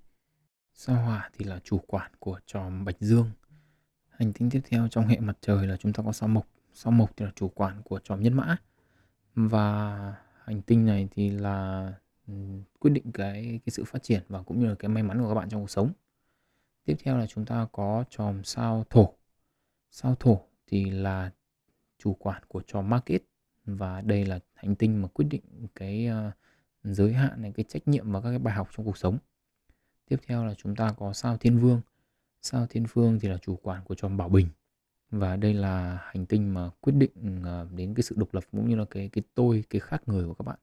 Speaker 1: Sao hỏa thì là chủ quản của tròm bạch dương. Hành tinh tiếp theo trong hệ mặt trời là chúng ta có sao mộc. Sao mộc thì là chủ quản của chòm nhân mã. Và hành tinh này thì là quyết định cái cái sự phát triển và cũng như là cái may mắn của các bạn trong cuộc sống. Tiếp theo là chúng ta có chòm sao thổ. Sao thổ thì là chủ quản của chòm market và đây là hành tinh mà quyết định cái uh, giới hạn này cái trách nhiệm và các cái bài học trong cuộc sống. Tiếp theo là chúng ta có sao thiên vương Sao Thiên vương thì là chủ quản của chòm Bảo Bình và đây là hành tinh mà quyết định uh, đến cái sự độc lập cũng như là cái cái tôi cái khác người của các bạn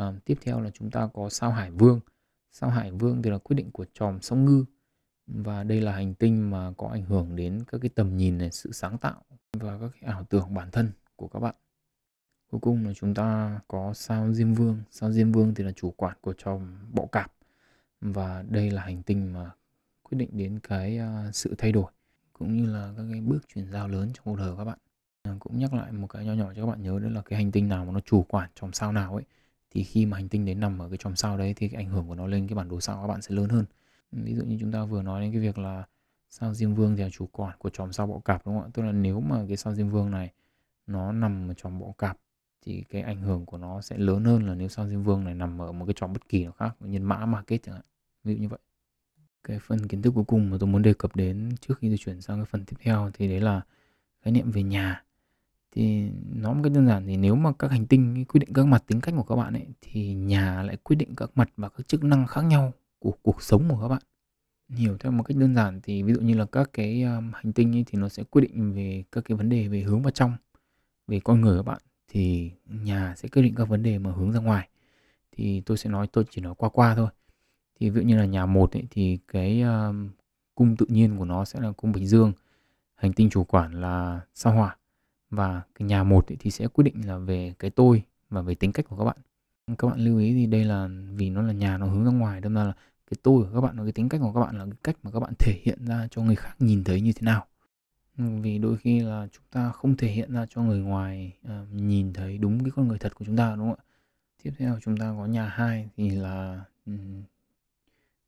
Speaker 1: à, tiếp theo là chúng ta có sao Hải Vương. Sao Hải Vương thì là quyết định của tròm sông ngư. Và đây là hành tinh mà có ảnh hưởng đến các cái tầm nhìn này sự sáng tạo và các cái ảo tưởng bản thân của các bạn. Cuối cùng là chúng ta có sao Diêm Vương. Sao Diêm Vương thì là chủ quản của tròm bọ cạp. Và đây là hành tinh mà quyết định đến cái à, sự thay đổi cũng như là các cái bước chuyển giao lớn trong cuộc đời của các bạn. À, cũng nhắc lại một cái nhỏ nhỏ cho các bạn nhớ đó là cái hành tinh nào mà nó chủ quản trong sao nào ấy thì khi mà hành tinh đấy nằm ở cái chòm sao đấy thì cái ảnh hưởng của nó lên cái bản đồ sao các bạn sẽ lớn hơn. Ví dụ như chúng ta vừa nói đến cái việc là sao diêm vương thì là chủ quản của chòm sao bọ cạp, đúng không ạ? Tức là nếu mà cái sao diêm vương này nó nằm ở chòm bọ cạp thì cái ảnh hưởng của nó sẽ lớn hơn là nếu sao diêm vương này nằm ở một cái chòm bất kỳ nào khác, nhân mã market chẳng hạn. Ví dụ như vậy. Cái phần kiến thức cuối cùng mà tôi muốn đề cập đến trước khi tôi chuyển sang cái phần tiếp theo thì đấy là khái niệm về nhà thì nó một cách đơn giản thì nếu mà các hành tinh quyết định các mặt tính cách của các bạn ấy thì nhà lại quyết định các mặt và các chức năng khác nhau của cuộc sống của các bạn. Hiểu theo một cách đơn giản thì ví dụ như là các cái um, hành tinh ấy thì nó sẽ quyết định về các cái vấn đề về hướng vào trong về con người các bạn. Thì nhà sẽ quyết định các vấn đề mà hướng ra ngoài. Thì tôi sẽ nói tôi chỉ nói qua qua thôi. Thì ví dụ như là nhà một ấy, thì cái um, cung tự nhiên của nó sẽ là cung Bình Dương hành tinh chủ quản là sao hỏa và cái nhà một thì sẽ quyết định là về cái tôi và về tính cách của các bạn. Các bạn lưu ý thì đây là vì nó là nhà nó hướng ra ngoài đâm ra là cái tôi của các bạn và cái tính cách của các bạn là cái cách mà các bạn thể hiện ra cho người khác nhìn thấy như thế nào. Ừ, vì đôi khi là chúng ta không thể hiện ra cho người ngoài uh, nhìn thấy đúng cái con người thật của chúng ta đúng không ạ? Tiếp theo chúng ta có nhà hai thì là um,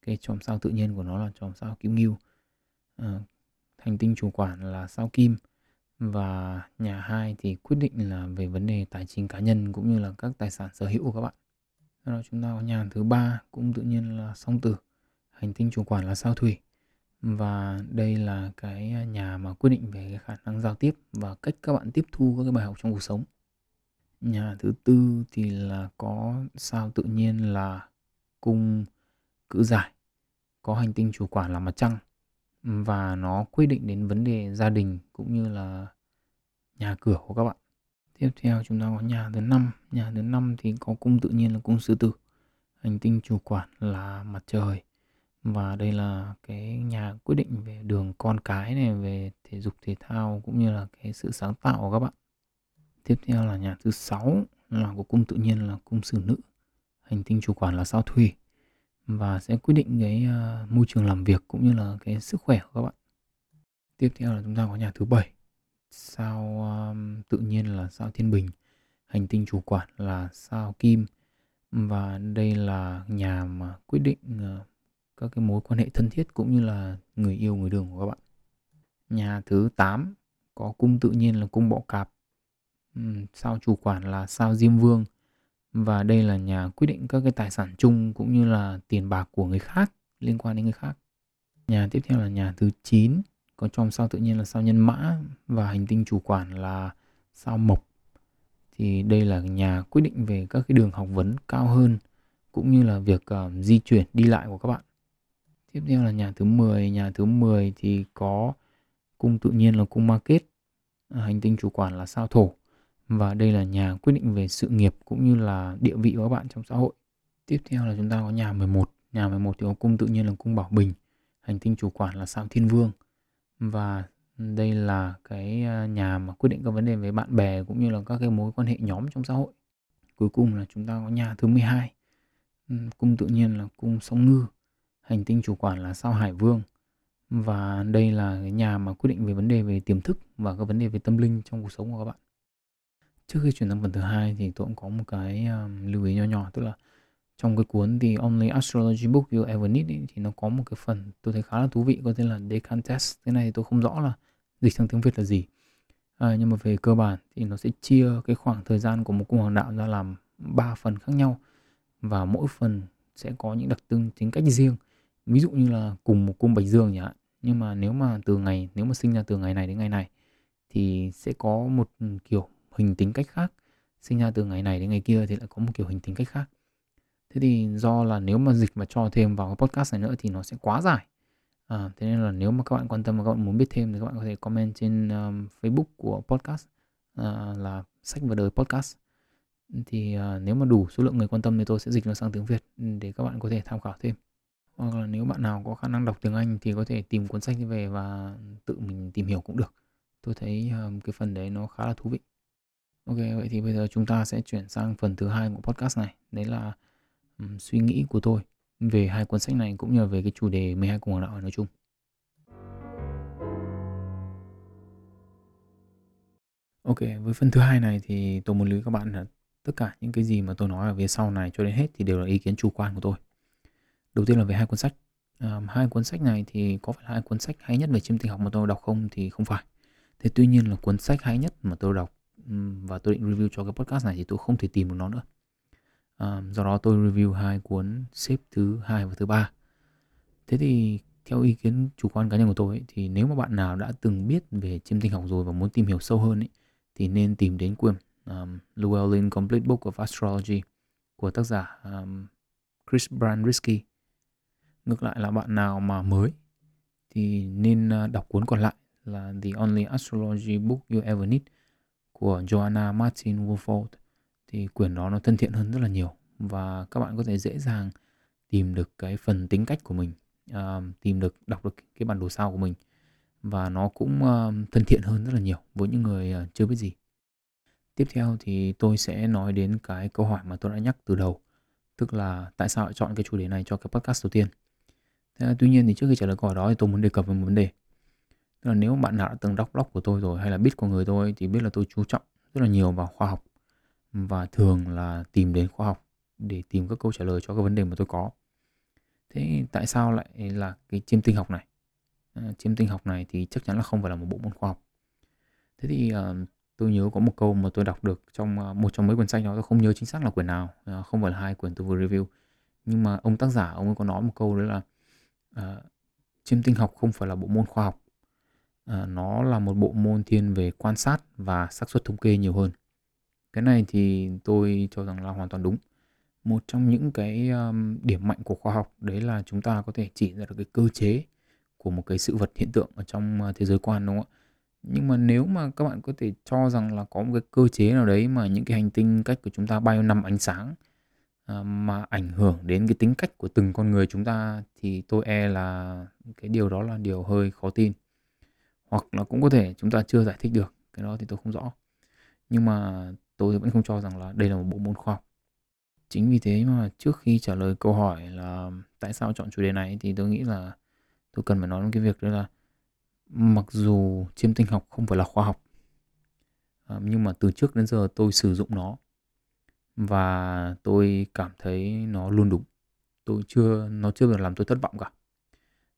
Speaker 1: cái chòm sao tự nhiên của nó là chòm sao kim ngưu. Ờ, uh, hành tinh chủ quản là sao kim và nhà hai thì quyết định là về vấn đề tài chính cá nhân cũng như là các tài sản sở hữu của các bạn. Sau đó chúng ta có nhà thứ ba cũng tự nhiên là song tử, hành tinh chủ quản là sao thủy và đây là cái nhà mà quyết định về cái khả năng giao tiếp và cách các bạn tiếp thu các cái bài học trong cuộc sống. Nhà thứ tư thì là có sao tự nhiên là cung cự giải, có hành tinh chủ quản là mặt trăng và nó quyết định đến vấn đề gia đình cũng như là nhà cửa của các bạn. Tiếp theo chúng ta có nhà thứ năm, nhà thứ năm thì có cung tự nhiên là cung sư tử, hành tinh chủ quản là mặt trời. Và đây là cái nhà quyết định về đường con cái này về thể dục thể thao cũng như là cái sự sáng tạo của các bạn. Tiếp theo là nhà thứ sáu là của cung tự nhiên là cung sử nữ. Hành tinh chủ quản là sao thủy và sẽ quyết định cái uh, môi trường làm việc cũng như là cái sức khỏe của các bạn tiếp theo là chúng ta có nhà thứ bảy sao um, tự nhiên là sao thiên bình hành tinh chủ quản là sao kim và đây là nhà mà quyết định uh, các cái mối quan hệ thân thiết cũng như là người yêu người đường của các bạn. Nhà thứ 8 có cung tự nhiên là cung bọ cạp. sao chủ quản là sao Diêm Vương và đây là nhà quyết định các cái tài sản chung cũng như là tiền bạc của người khác liên quan đến người khác. Nhà tiếp theo là nhà thứ 9 có trong sao tự nhiên là sao nhân mã và hành tinh chủ quản là sao mộc. Thì đây là nhà quyết định về các cái đường học vấn cao hơn cũng như là việc uh, di chuyển đi lại của các bạn. Tiếp theo là nhà thứ 10, nhà thứ 10 thì có cung tự nhiên là cung market, kết hành tinh chủ quản là sao thổ và đây là nhà quyết định về sự nghiệp cũng như là địa vị của các bạn trong xã hội. Tiếp theo là chúng ta có nhà 11, nhà 11 thì có cung tự nhiên là cung bảo bình, hành tinh chủ quản là sao thiên vương và đây là cái ờ, nhà mà quyết định các vấn đề về bạn bè cũng như là các cái mối quan hệ nhóm trong xã hội. Cuối cùng là chúng ta có nhà thứ 12, ừ, cung tự nhiên là cung song ngư hành tinh chủ quản là sao Hải Vương và đây là cái nhà mà quyết định về vấn đề về tiềm thức và các vấn đề về tâm linh trong cuộc sống của các bạn. Trước khi chuyển sang phần thứ hai thì tôi cũng có một cái um, lưu ý nhỏ nhỏ tức là trong cái cuốn The Only Astrology Book You Ever Need ấy, thì nó có một cái phần tôi thấy khá là thú vị có tên là Decantes. Cái này thì tôi không rõ là dịch sang tiếng Việt là gì. À, nhưng mà về cơ bản thì nó sẽ chia cái khoảng thời gian của một cung hoàng đạo ra làm ba phần khác nhau và mỗi phần sẽ có những đặc trưng tính cách riêng ví dụ như là cùng một cung bạch dương nhỉ nhưng mà nếu mà từ ngày nếu mà sinh ra từ ngày này đến ngày này thì sẽ có một kiểu hình tính cách khác. Sinh ra từ ngày này đến ngày kia thì lại có một kiểu hình tính cách khác. Thế thì do là nếu mà dịch mà cho thêm vào cái podcast này nữa thì nó sẽ quá dài. À, thế nên là nếu mà các bạn quan tâm và các bạn muốn biết thêm thì các bạn có thể comment trên um, facebook của podcast uh, là sách và đời podcast. Thì uh, nếu mà đủ số lượng người quan tâm thì tôi sẽ dịch nó sang tiếng việt để các bạn có thể tham khảo thêm. Hoặc là nếu bạn nào có khả năng đọc tiếng Anh thì có thể tìm cuốn sách về và tự mình tìm hiểu cũng được. Tôi thấy um, cái phần đấy nó khá là thú vị. Ok, vậy thì bây giờ chúng ta sẽ chuyển sang phần thứ hai của podcast này. Đấy là um, suy nghĩ của tôi về hai cuốn sách này cũng như là về cái chủ đề 12 cung hoàng đạo nói chung. Ok, với phần thứ hai này thì tôi muốn lưu ý các bạn là tất cả những cái gì mà tôi nói ở phía sau này cho đến hết thì đều là ý kiến chủ quan của tôi đầu tiên là về hai cuốn sách um, hai cuốn sách này thì có phải là hai cuốn sách hay nhất về chiêm tinh học mà tôi đọc không thì không phải thế tuy nhiên là cuốn sách hay nhất mà tôi đọc và tôi định review cho cái podcast này thì tôi không thể tìm được nó nữa. À, do đó tôi review hai cuốn xếp thứ hai và thứ ba. Thế thì theo ý kiến chủ quan cá nhân của tôi ấy, thì nếu mà bạn nào đã từng biết về chiêm tinh học rồi và muốn tìm hiểu sâu hơn ấy, thì nên tìm đến quyển um, Llewellyn Complete Book of Astrology của tác giả um, Chris Brandrisky ngược lại là bạn nào mà mới thì nên ờ, đọc cuốn còn lại là The Only Astrology Book You Ever Need của Joanna Martin Woolford thì quyển đó nó thân thiện hơn rất là nhiều. Và các bạn có thể dễ dàng tìm được cái phần tính cách của mình uh, tìm được đọc được cái bản đồ sao của mình. Và nó cũng uh, thân thiện hơn rất là nhiều với những người uh, chưa biết gì. Tiếp theo thì tôi sẽ nói đến cái câu hỏi mà tôi đã nhắc từ đầu tức là tại sao lại chọn cái chủ đề này cho cái podcast đầu tiên. Thế tuy nhiên thì trước khi trả lời câu hỏi đó thì tôi muốn đề cập về một vấn đề. Tức là nếu bạn nào đã từng đọc blog của tôi rồi hay là biết của người tôi thì biết là tôi chú trọng rất là nhiều vào khoa học và thường là tìm đến khoa học để tìm các câu trả lời cho các vấn đề mà tôi có. Thế tại sao lại là cái chiêm tinh học này? À, chiêm tinh học này thì chắc chắn là không phải là một bộ môn khoa học. Thế thì, à, tôi nhớ có một câu mà tôi đọc được trong, ờ, một trong mấy quyển sách đó, tôi không nhớ chính xác là quyển nào, à, không phải là hai quyển tôi vừa review. Nhưng mà ông tác giả ông ấy có nói một câu đấy là, ờ, chiêm tinh học không phải là bộ môn khoa học, Ờ, nó là một bộ môn thiên về quan sát và xác suất thống kê nhiều hơn. Cái này thì tôi cho rằng là hoàn toàn đúng. Một trong những cái, điểm mạnh của khoa học đấy là chúng ta có thể chỉ ra được cái cơ chế của một cái sự vật hiện tượng ở trong, ờ, thế giới quan, đúng không ạ? Nhưng mà nếu mà các bạn có thể cho rằng là có một cái cơ chế nào đấy mà những cái hành tinh cách của chúng ta bao nhiêu năm ánh sáng, à, mà ảnh hưởng đến cái tính cách của từng con người chúng ta thì tôi e là cái điều đó là điều hơi khó tin. Hoặc là cũng có thể chúng ta chưa giải thích được, cái đó thì tôi không rõ. Nhưng mà tôi vẫn không cho rằng là đây là một bộ môn khoa học. Chính vì thế mà trước khi trả lời câu hỏi là tại sao chọn chủ đề này thì tôi nghĩ là tôi cần phải nói đến cái việc đó là mặc dù chiêm tinh học không phải là khoa học, à, nhưng mà từ trước đến giờ tôi sử dụng nó và tôi cảm thấy nó luôn đúng. Tôi chưa nó chưa làm tôi thất vọng cả.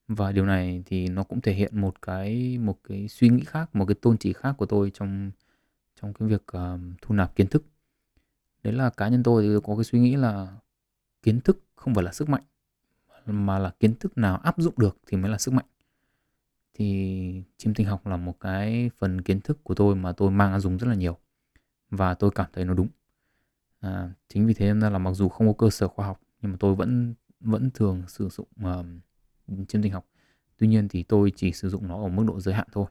Speaker 1: Và điều này thì nó cũng thể hiện một cái một cái suy nghĩ khác, một cái tôn chỉ khác của tôi trong trong cái việc, uh, thu nạp kiến thức. Đấy là cá nhân tôi thì có cái suy nghĩ là kiến thức không phải là sức mạnh, mà là kiến thức nào áp dụng được thì mới là sức mạnh. Thì chiêm tinh học là một cái phần kiến thức của tôi mà tôi mang ra dùng rất là nhiều và tôi cảm thấy nó đúng. À, chính vì thế nên là mặc dù không có cơ sở khoa học nhưng mà tôi vẫn vẫn thường sử dụng, uh, chiêm tinh học. Tuy nhiên thì tôi chỉ sử dụng nó ở mức độ giới hạn thôi.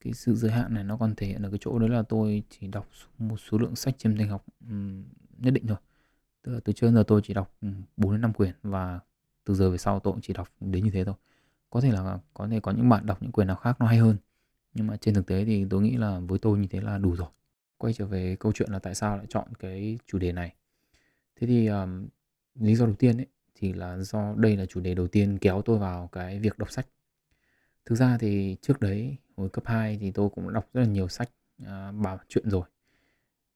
Speaker 1: Cái sự giới hạn này nó còn thể hiện ở cái chỗ đấy là tôi chỉ đọc một số lượng sách chiêm tinh học, nhất định thôi. Tức là từ trước đến giờ tôi chỉ đọc, 4 đến 5 quyển và từ giờ về sau tôi cũng chỉ đọc đến như thế thôi. Có thể là có thể có những bạn đọc những quyển nào khác nó hay hơn, nhưng mà trên thực tế thì tôi nghĩ là với tôi như thế là đủ rồi. Quay trở về câu chuyện là tại sao lại chọn cái chủ đề này. Thế thì, um, lý do đầu tiên ấy thì là do đây là chủ đề đầu tiên kéo tôi vào cái việc đọc sách. Thực ra thì trước đấy, hồi cấp 2 thì tôi cũng đọc rất là nhiều sách, à, bảo chuyện rồi.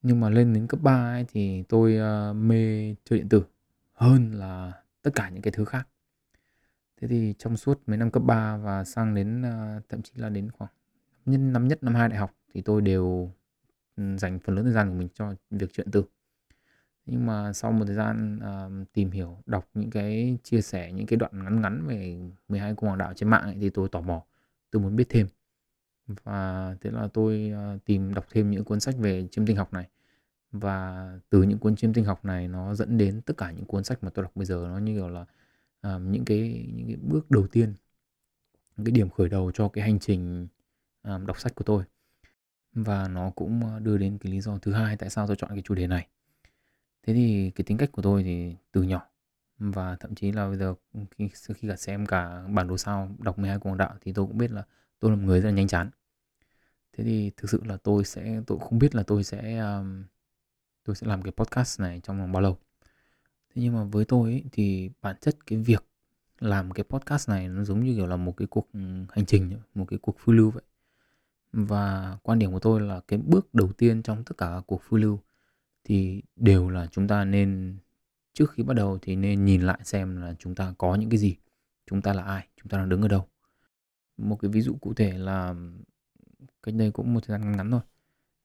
Speaker 1: Nhưng mà lên đến cấp 3 ấy thì tôi, ơ, mê chơi điện tử hơn là tất cả những cái thứ khác. Thế thì trong suốt mấy năm cấp 3 và sang đến, a, thậm chí là đến khoảng nhân năm nhất, năm 2 đại học thì tôi đều, ừ, dành phần lớn thời gian của mình cho việc chuyện điện tử. Nhưng mà sau một thời gian, uh, tìm hiểu, đọc những cái chia sẻ, những cái đoạn ngắn ngắn về 12 cung hoàng đạo trên mạng ấy thì tôi tò mò, tôi muốn biết thêm. Và thế là tôi, uh, tìm đọc thêm những cuốn sách về chiêm tinh học này. Và từ những cuốn chiêm tinh học này nó dẫn đến tất cả những cuốn sách mà tôi đọc bây giờ nó như kiểu là, uh, những cái những cái bước đầu tiên, những cái điểm khởi đầu cho cái hành trình, uh, đọc sách của tôi. Và nó cũng, ờ, đưa đến cái lý do thứ hai tại sao tôi chọn cái chủ đề này. Thế thì cái tính cách của tôi thì từ nhỏ và thậm chí là bây giờ, khi sau khi cả xem cả bản đồ sao, đọc 12 cung đạo thì tôi cũng biết là tôi là một người rất là nhanh chán. Thế thì thực sự là tôi sẽ tôi không biết là tôi sẽ, um, tôi sẽ làm cái podcast này trong vòng bao lâu. Thế nhưng mà với tôi ấy thì bản chất cái việc làm cái podcast này nó giống như kiểu là một cái cuộc, ừ, hành trình, một cái cuộc phiêu lưu vậy. Và quan điểm của tôi là cái bước đầu tiên trong tất cả các cuộc phiêu lưu thì đều là chúng ta nên trước khi bắt đầu thì nên nhìn lại xem là chúng ta có những cái gì, chúng ta là ai, chúng ta đang đứng ở đâu. Một cái ví dụ cụ thể là cách đây cũng một thời gian ngắn rồi thôi,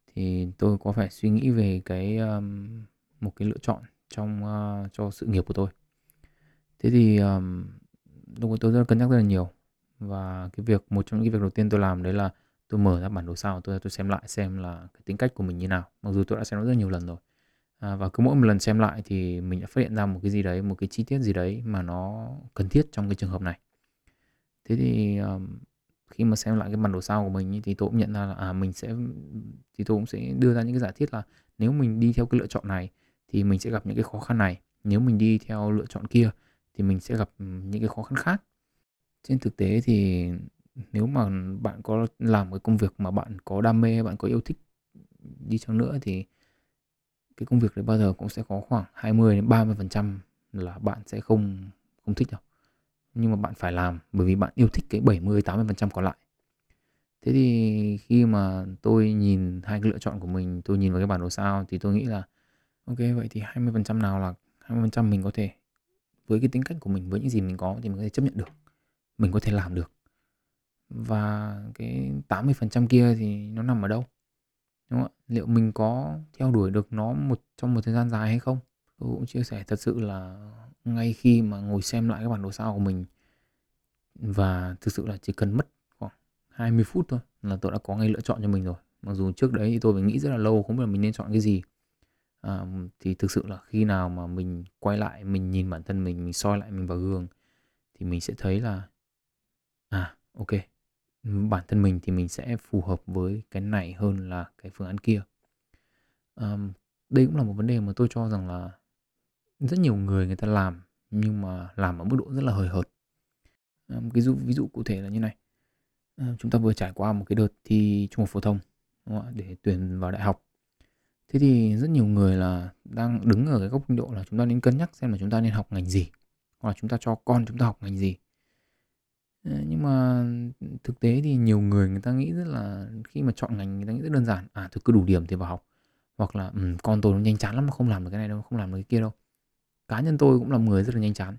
Speaker 1: thì tôi có phải suy nghĩ về cái, um, một cái lựa chọn trong, uh, cho sự nghiệp của tôi. Thế thì, um, lúc đó tôi rất là cân nhắc rất là nhiều và cái việc một trong những cái việc đầu tiên tôi làm đấy là tôi mở ra bản đồ sao tôi tôi xem lại xem là cái tính cách của mình như nào. Mặc dù tôi đã xem nó rất nhiều lần rồi. À, và cứ mỗi một lần xem lại thì mình đã phát hiện ra một cái gì đấy, một cái chi tiết gì đấy mà nó cần thiết trong cái trường hợp này. Thế thì, khi mà xem lại cái bản đồ sao của mình thì tôi cũng nhận ra là, à, mình sẽ thì tôi cũng sẽ đưa ra những cái giả thiết là nếu mình đi theo cái lựa chọn này thì mình sẽ gặp những cái khó khăn này, nếu mình đi theo lựa chọn kia thì mình sẽ gặp, những cái khó khăn khác. Trên thực tế thì nếu mà bạn có làm cái công việc mà bạn có đam mê, bạn có yêu thích đi chăng nữa thì cái công việc đấy bao giờ cũng sẽ có khoảng 20 đến 30% là bạn sẽ không không thích đâu. Nhưng mà bạn phải làm bởi vì bạn yêu thích cái 70, 80% còn lại. Thế thì khi mà tôi nhìn hai cái lựa chọn của mình, tôi nhìn vào cái bản đồ sao thì tôi nghĩ là OK, vậy thì 20% nào là 20% mình có thể với cái tính cách của mình, với những gì mình có thì mình có thể chấp nhận được, mình có thể làm được. Và cái 80% kia thì nó nằm ở đâu? Đúng không ạ? Liệu mình có theo đuổi được nó một trong một thời gian dài hay không? Tôi cũng chia sẻ thật sự là ngay khi mà ngồi xem lại cái bản đồ sao của mình và thực sự là chỉ cần mất khoảng 20 phút thôi là tôi đã có ngay lựa chọn cho mình rồi. Mặc dù trước đấy thì tôi phải nghĩ rất là lâu không biết là mình nên chọn cái gì. À, thì thực sự là khi nào mà mình quay lại mình nhìn bản thân mình mình soi lại mình vào gương thì mình sẽ thấy là à ok bản thân mình thì mình sẽ phù hợp với cái này hơn là cái phương án kia. Um, đây cũng là một vấn đề mà tôi cho rằng là rất nhiều người người ta làm nhưng mà làm ở mức độ rất là hời hợt. Um, cái dụ ví dụ cụ thể là như này. Um, chúng ta vừa trải qua một cái đợt thi trung học phổ thông đúng không? để tuyển vào đại học. Thế thì rất nhiều người là đang đứng ở cái góc độ là chúng ta nên cân nhắc xem là chúng ta nên học ngành gì hoặc là chúng ta cho con chúng ta học ngành gì. Ờ, nhưng mà thực tế thì nhiều người người ta nghĩ rất là khi mà chọn ngành người ta nghĩ rất đơn giản. À tôi cứ đủ điểm thì vào học. Hoặc là um, con tôi nó nhanh chán lắm không làm được cái này đâu không làm được cái kia đâu. Cá nhân tôi cũng là người rất là nhanh chán.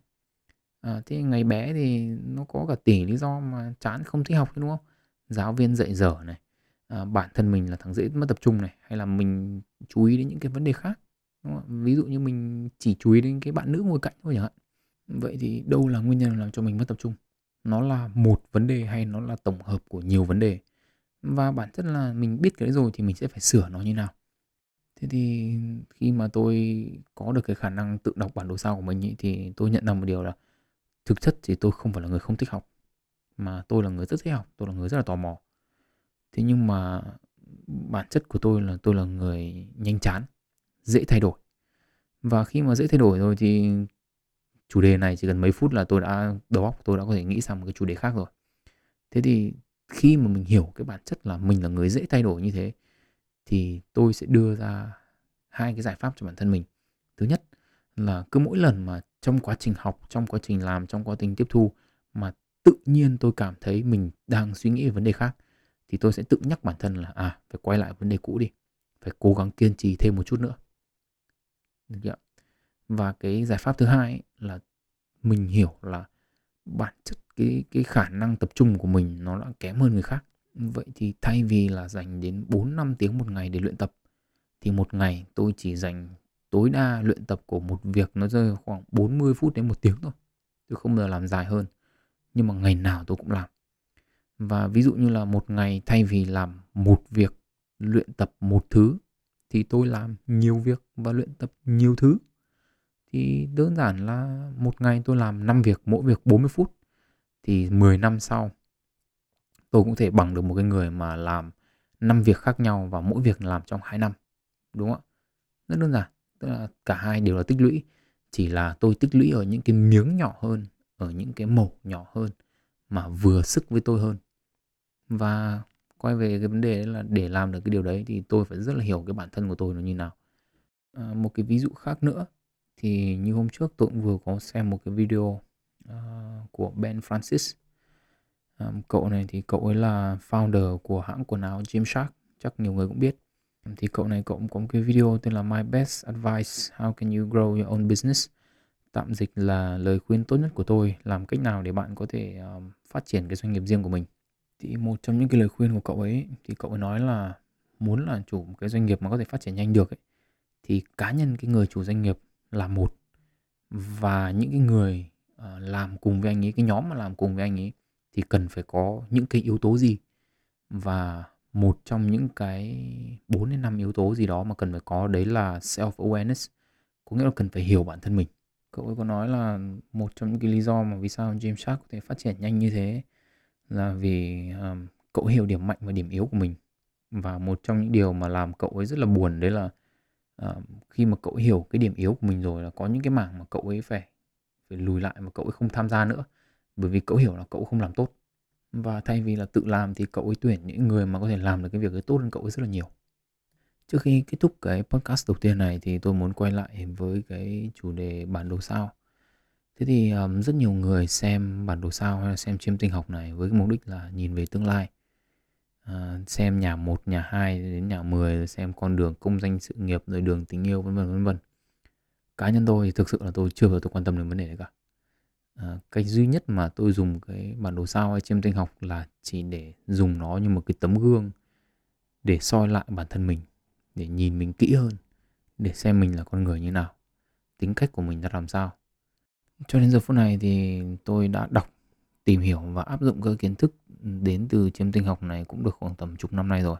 Speaker 1: À, thế ngày bé thì nó có cả tỷ lý do mà chán không thích học đúng không? Giáo viên dạy dở này à, bản thân mình là thằng dễ mất tập trung này hay là mình chú ý đến những cái vấn đề khác đúng không? ví dụ như mình chỉ chú ý đến cái bạn nữ ngồi cạnh thôi chẳng hạn. Vậy thì đâu là nguyên nhân làm cho mình mất tập trung? Nó là một vấn đề hay nó là tổng hợp của nhiều vấn đề. Và bản chất là mình biết cái đấy rồi thì mình sẽ phải sửa nó như nào. Thế thì khi mà tôi có được cái khả năng tự đọc bản đồ sao của mình ý, thì tôi nhận ra một điều là thực chất thì tôi không phải là người không thích học mà tôi là người rất thích học tôi là người rất là tò mò. Thế nhưng mà bản chất của tôi là tôi là người nhanh chán dễ thay đổi. Và khi mà dễ thay đổi rồi thì chủ đề này chỉ cần mấy phút là tôi đã, đầu óc tôi đã có thể nghĩ sang một cái chủ đề khác rồi. Thế thì khi mà mình hiểu cái bản chất là mình là người dễ thay đổi như thế, thì tôi sẽ đưa ra hai cái giải pháp cho bản thân mình. Thứ nhất là cứ mỗi lần mà trong quá trình học, trong quá trình làm, trong quá trình tiếp thu mà tự nhiên tôi cảm thấy mình đang suy nghĩ về vấn đề khác, thì tôi sẽ tự nhắc bản thân là à phải quay lại vấn đề cũ đi, phải cố gắng kiên trì thêm một chút nữa. Được chưa? Và cái giải pháp thứ hai ấy là mình hiểu là bản chất cái cái khả năng tập trung của mình nó đã kém hơn người khác. Vậy thì thay vì là dành đến 4 5 tiếng một ngày để luyện tập, thì một ngày tôi chỉ dành tối đa luyện tập của một việc nó rơi khoảng 40 phút đến một tiếng thôi tôi không bao giờ làm dài hơn. Nhưng mà ngày nào tôi cũng làm. Và ví dụ như là một ngày thay vì làm một việc, luyện tập một thứ, thì tôi làm nhiều việc và luyện tập nhiều thứ thì đơn giản là một ngày tôi làm 5 việc mỗi việc 40 phút. Thì 10 năm sau tôi cũng thể bằng được một cái người mà làm 5 việc khác nhau và mỗi việc làm trong 2 năm đúng không ạ? Rất đơn giản tức là cả hai đều là tích lũy. Chỉ là tôi tích lũy ở những cái miếng nhỏ hơn ở những cái mẩu nhỏ hơn mà vừa sức với tôi hơn. Và quay về cái vấn đề là để làm được cái điều đấy thì tôi phải rất là hiểu cái bản thân của tôi nó như nào. À, một cái ví dụ khác nữa thì như hôm trước tôi cũng vừa có xem một cái video uh, của Ben Francis. Um, cậu này thì cậu ấy là founder của hãng quần áo Gymshark chắc nhiều người cũng biết. Thì cậu này cậu cũng có một cái video tên là My Best Advice How Can You Grow Your Own Business? Tạm dịch là lời khuyên tốt nhất của tôi làm cách nào để bạn có thể um, phát triển cái doanh nghiệp riêng của mình. Thì một trong những cái lời khuyên của cậu ấy thì cậu ấy nói là muốn là chủ một cái doanh nghiệp mà có thể phát triển nhanh được ấy, thì cá nhân cái người chủ doanh nghiệp là một. Và những cái người uh, làm cùng với anh ấy cái nhóm mà làm cùng với anh ấy thì cần phải có những cái yếu tố gì? Và một trong những cái 4 đến 5 yếu tố gì đó mà cần phải có đấy là self awareness có nghĩa là cần phải hiểu bản thân mình. Cậu ấy có nói là một trong những cái lý do mà vì sao James Shark có thể phát triển nhanh như thế là vì um, cậu hiểu điểm mạnh và điểm yếu của mình. Và một trong những điều mà làm cậu ấy rất là buồn đấy là uh, khi mà cậu hiểu cái điểm yếu của mình rồi là có những cái mảng mà cậu ấy phải phải lùi lại và cậu ấy không tham gia nữa. Bởi vì cậu hiểu là cậu không làm tốt. Và thay vì là tự làm thì cậu ấy tuyển những người mà có thể làm được cái việc ấy tốt hơn cậu ấy rất là nhiều. Trước khi kết thúc cái podcast đầu tiên này thì tôi muốn quay lại với cái chủ đề bản đồ sao. Thế thì um, rất nhiều người xem bản đồ sao hay là xem chiêm tinh học này với cái mục đích là nhìn về tương lai à, xem nhà 1, nhà 2 đến nhà 10 xem con đường công danh sự nghiệp rồi đường tình yêu vân vân vân vân. Cá nhân tôi thì thực sự là tôi chưa bao giờ tôi quan tâm đến vấn đề này cả. À, cái duy nhất mà tôi dùng cái bản đồ sao hay chiêm tinh học là chỉ để dùng nó như một cái tấm gương để soi lại bản thân mình để nhìn mình kỹ hơn để xem mình là con người như nào tính cách của mình ra làm sao. Cho đến giờ phút này thì tôi đã đọc tìm hiểu và áp dụng các kiến thức ừ, đến từ chiêm tinh học này cũng được khoảng tầm chục năm nay rồi.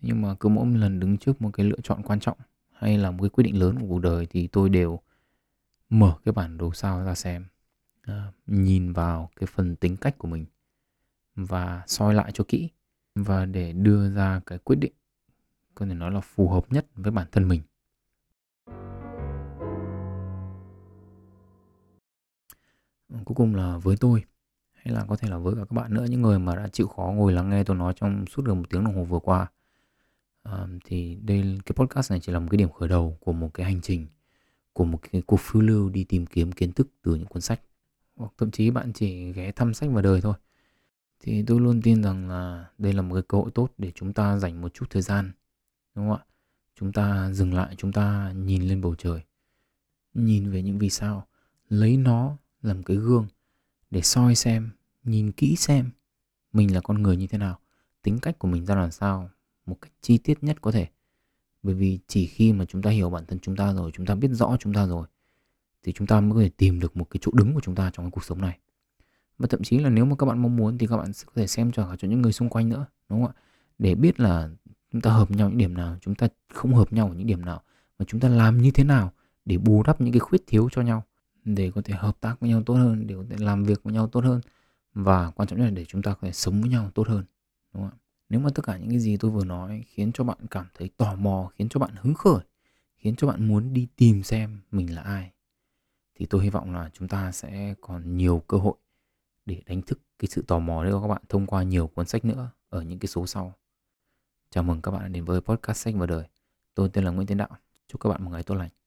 Speaker 1: Nhưng mà cứ mỗi lần đứng trước một cái lựa chọn quan trọng hay là một cái quyết định lớn của cuộc đời thì tôi đều mở cái bản đồ sao ra xem à, nhìn vào cái phần tính cách của mình và soi lại cho kỹ và để đưa ra cái quyết định có thể nói là phù hợp nhất với bản thân mình. Cuối cùng là với tôi hay là có thể là với cả các bạn nữa những người mà đã chịu khó ngồi lắng nghe tôi nói trong suốt gần một tiếng đồng hồ vừa qua. À, thì đây cái podcast này chỉ là một cái điểm khởi đầu của một cái hành trình của một cái cuộc phiêu lưu đi tìm kiếm kiến thức từ những cuốn sách. Hoặc thậm chí bạn chỉ ghé thăm sách vào đời thôi. Thì tôi luôn tin rằng là đây là một cái cơ hội tốt để chúng ta dành một chút thời gian đúng không ạ? Chúng ta dừng lại chúng ta nhìn lên bầu trời nhìn về những vì sao lấy nó làm cái gương để soi xem, nhìn kỹ xem mình là con người như thế nào, tính cách của mình ra làm sao, một cách chi tiết nhất có thể. Bởi vì chỉ khi mà chúng ta hiểu bản thân chúng ta rồi, chúng ta biết rõ chúng ta rồi, thì chúng ta mới có thể tìm được một cái chỗ đứng của chúng ta trong cái cuộc sống này. Và thậm chí là nếu mà các bạn mong muốn thì các bạn có thể xem cho cả cho những người xung quanh nữa, đúng không ạ? Để biết là chúng ta hợp nhau những điểm nào, chúng ta không hợp nhau ở những điểm nào và chúng ta làm như thế nào để bù đắp những cái khuyết thiếu cho nhau để có thể hợp tác với nhau tốt hơn, để có thể làm việc với nhau tốt hơn và quan trọng nhất là để chúng ta có thể sống với nhau tốt hơn, đúng không ạ nếu mà tất cả những cái gì tôi vừa nói khiến cho bạn cảm thấy tò mò, khiến cho bạn hứng khởi, khiến cho bạn muốn đi tìm xem mình là ai, thì tôi hy vọng là chúng ta sẽ còn nhiều cơ hội để đánh thức cái sự tò mò đấy của các bạn thông qua nhiều cuốn sách nữa ở những cái số sau. Chào mừng các bạn đến với podcast sách và đời. Tôi tên là Nguyễn Tiến Đạo. Chúc các bạn một ngày tốt lành.